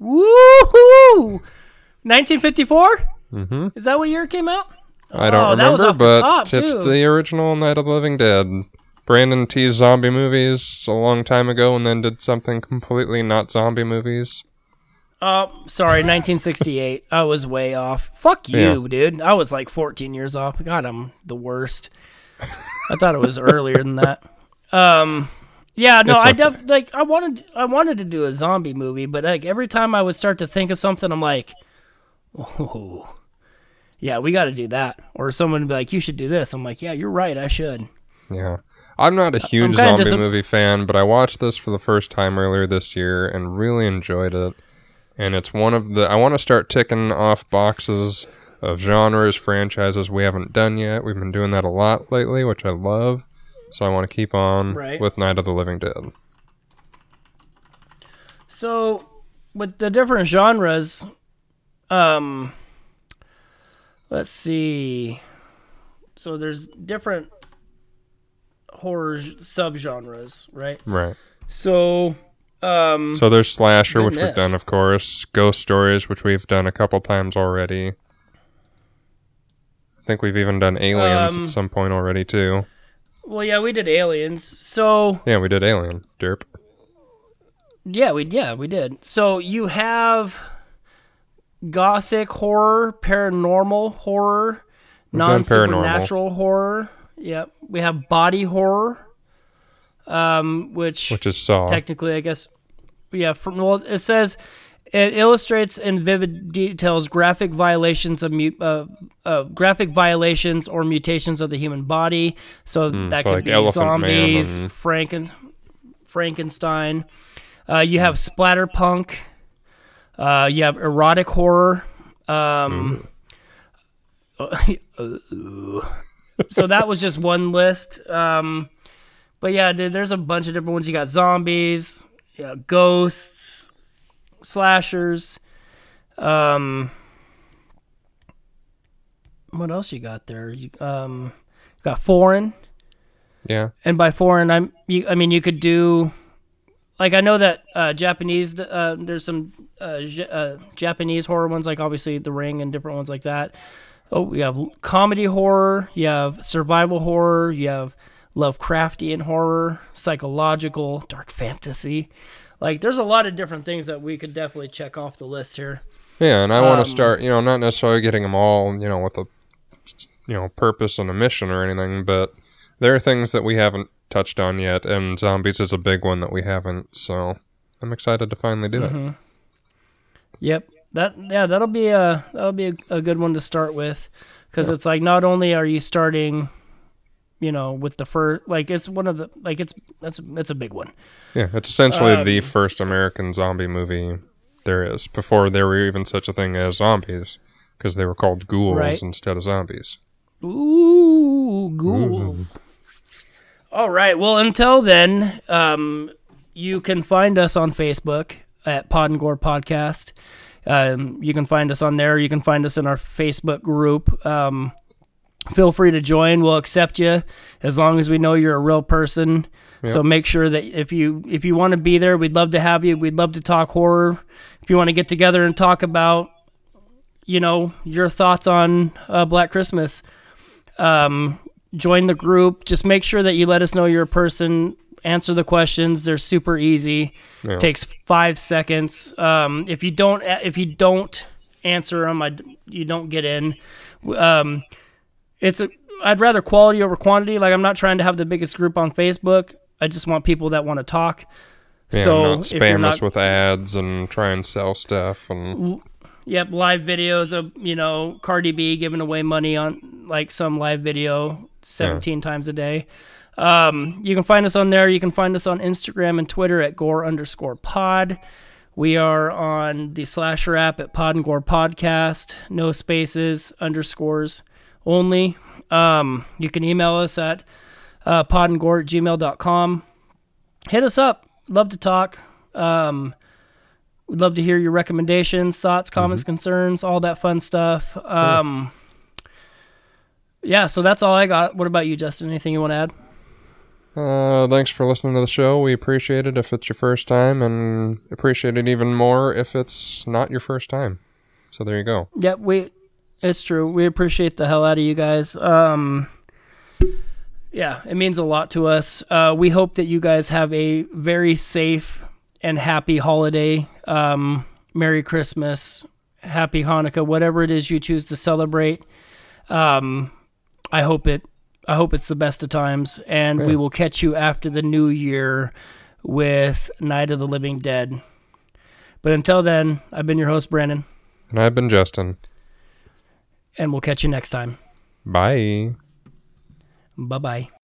Woohoo! 1954. Mm-hmm. Is that what year it came out? I don't Oh, remember, but top, it's too. the original Night of the Living Dead. Brandon teased zombie movies a long time ago, and then did something completely not zombie movies. Oh, sorry, 1968. I was way off. Fuck you, dude. I was like 14 years off. God, I'm the worst. I thought it was earlier than that. Um, yeah, no, It's I okay. def- like I wanted I wanted to do a zombie movie, but like every time I would start to think of something, I'm like, oh, yeah, we got to do that. Or someone would be like, you should do this. I'm like, yeah, you're right, I should. Yeah. I'm not a huge zombie dis- movie fan, but I watched this for the first time earlier this year and really enjoyed it. And it's one of the I want to start ticking off boxes of genres, franchises we haven't done yet. We've been doing that a lot lately, which I love. So I want to keep on Right. with Night of the Living Dead. So, with the different genres, um, let's see. So there's different horror subgenres, right? Right. So, um, So there's slasher, which we've done, of course. Ghost stories, which we've done a couple times already. I think we've even done aliens Um, at some point already too. Well, yeah, we did aliens. So, Yeah, we did Alien. Derp. yeah, we yeah we did. So you have gothic horror, paranormal horror, non supernatural horror. Yep, we have body horror, um, which Which is Saw. technically, I guess, yeah. From well, it says it illustrates in vivid details graphic violations of mu- uh, uh, graphic violations or mutations of the human body. So that Hmm, so could like be Elephant Man zombies, Franken, Frankenstein. Uh, you have splatterpunk. Uh, you have erotic horror. Um, so that was just one list. Um, but yeah, dude, there's a bunch of different ones. You got zombies, yeah, ghosts, slashers. Um, what else you got there? You, um, got foreign, Yeah. and by foreign, I'm, you, I mean you could do like I know that uh, Japanese uh, there's some uh, J- uh, Japanese horror ones like obviously The Ring and different ones like that. Oh, we have comedy horror, you have survival horror, you have Lovecraftian horror, psychological, dark fantasy. Like there's a lot of different things that we could definitely check off the list here. Yeah, and I want Um, to start, you know, not necessarily getting them all, you know, with a, you know, purpose and a mission or anything, but there are things that we haven't touched on yet, and zombies is a big one that we haven't. So I'm excited to finally do Mm-hmm. it. Yep. That yeah, that'll be a that'll be a, a good one to start with cuz it's like not only are you starting you know with the first like it's one of the like it's that's it's a big one. Yeah, it's essentially Um, the first American zombie movie there is before there were even such a thing as zombies, because they were called ghouls Right. instead of zombies. Ooh, ghouls. All right. Well, until then, um, you can find us on Facebook at Pod and Gore Podcast. Um, you can find us on there. You can find us in our Facebook group. Um, feel free to join. We'll accept you as long as we know you're a real person. So make sure that if you if you want to be there, we'd love to have you. We'd love to talk horror. If you want to get together and talk about, you know, your thoughts on uh, Black Christmas, um, join the group. Just make sure that you let us know you're a person. Answer the questions. They're super easy. Yeah. Takes five seconds. Um, if you don't, if you don't answer them, I, you don't get in. Um, it's a. I'd rather quality over quantity. Like I'm not trying to have the biggest group on Facebook. I just want people that want to talk. Yeah, so not spam not, us with ads and try and sell stuff and Yep, live videos of you know Cardi B giving away money on like some live video seventeen times a day. Um, you can find us on there. You can find us on Instagram and Twitter at gore underscore pod. We are on the slasher app at Pod and Gore Podcast. No spaces, underscores only. Um, you can email us at uh, podandgore at gmail.com. Hit us up. Love to talk. Um, We'd love to hear your recommendations, thoughts, comments, concerns, all that fun stuff. Um, yeah, so that's all I got. What about you, Justin? Anything you want to add? Uh, thanks for listening to the show. We appreciate it if it's your first time, and appreciate it even more if it's not your first time. So there you go. Yep, we. It's true. We appreciate the hell out of you guys. Um, yeah, it means a lot to us. Uh, we hope that you guys have a very safe and happy holiday. Um, Merry Christmas, Happy Hanukkah, whatever it is you choose to celebrate. Um, I hope it. I hope it's the best of times, and we will catch you after the new year with Night of the Living Dead. But until then, I've been your host, Brandon, And I've been Justin. And we'll catch you next time. Bye. Bye bye.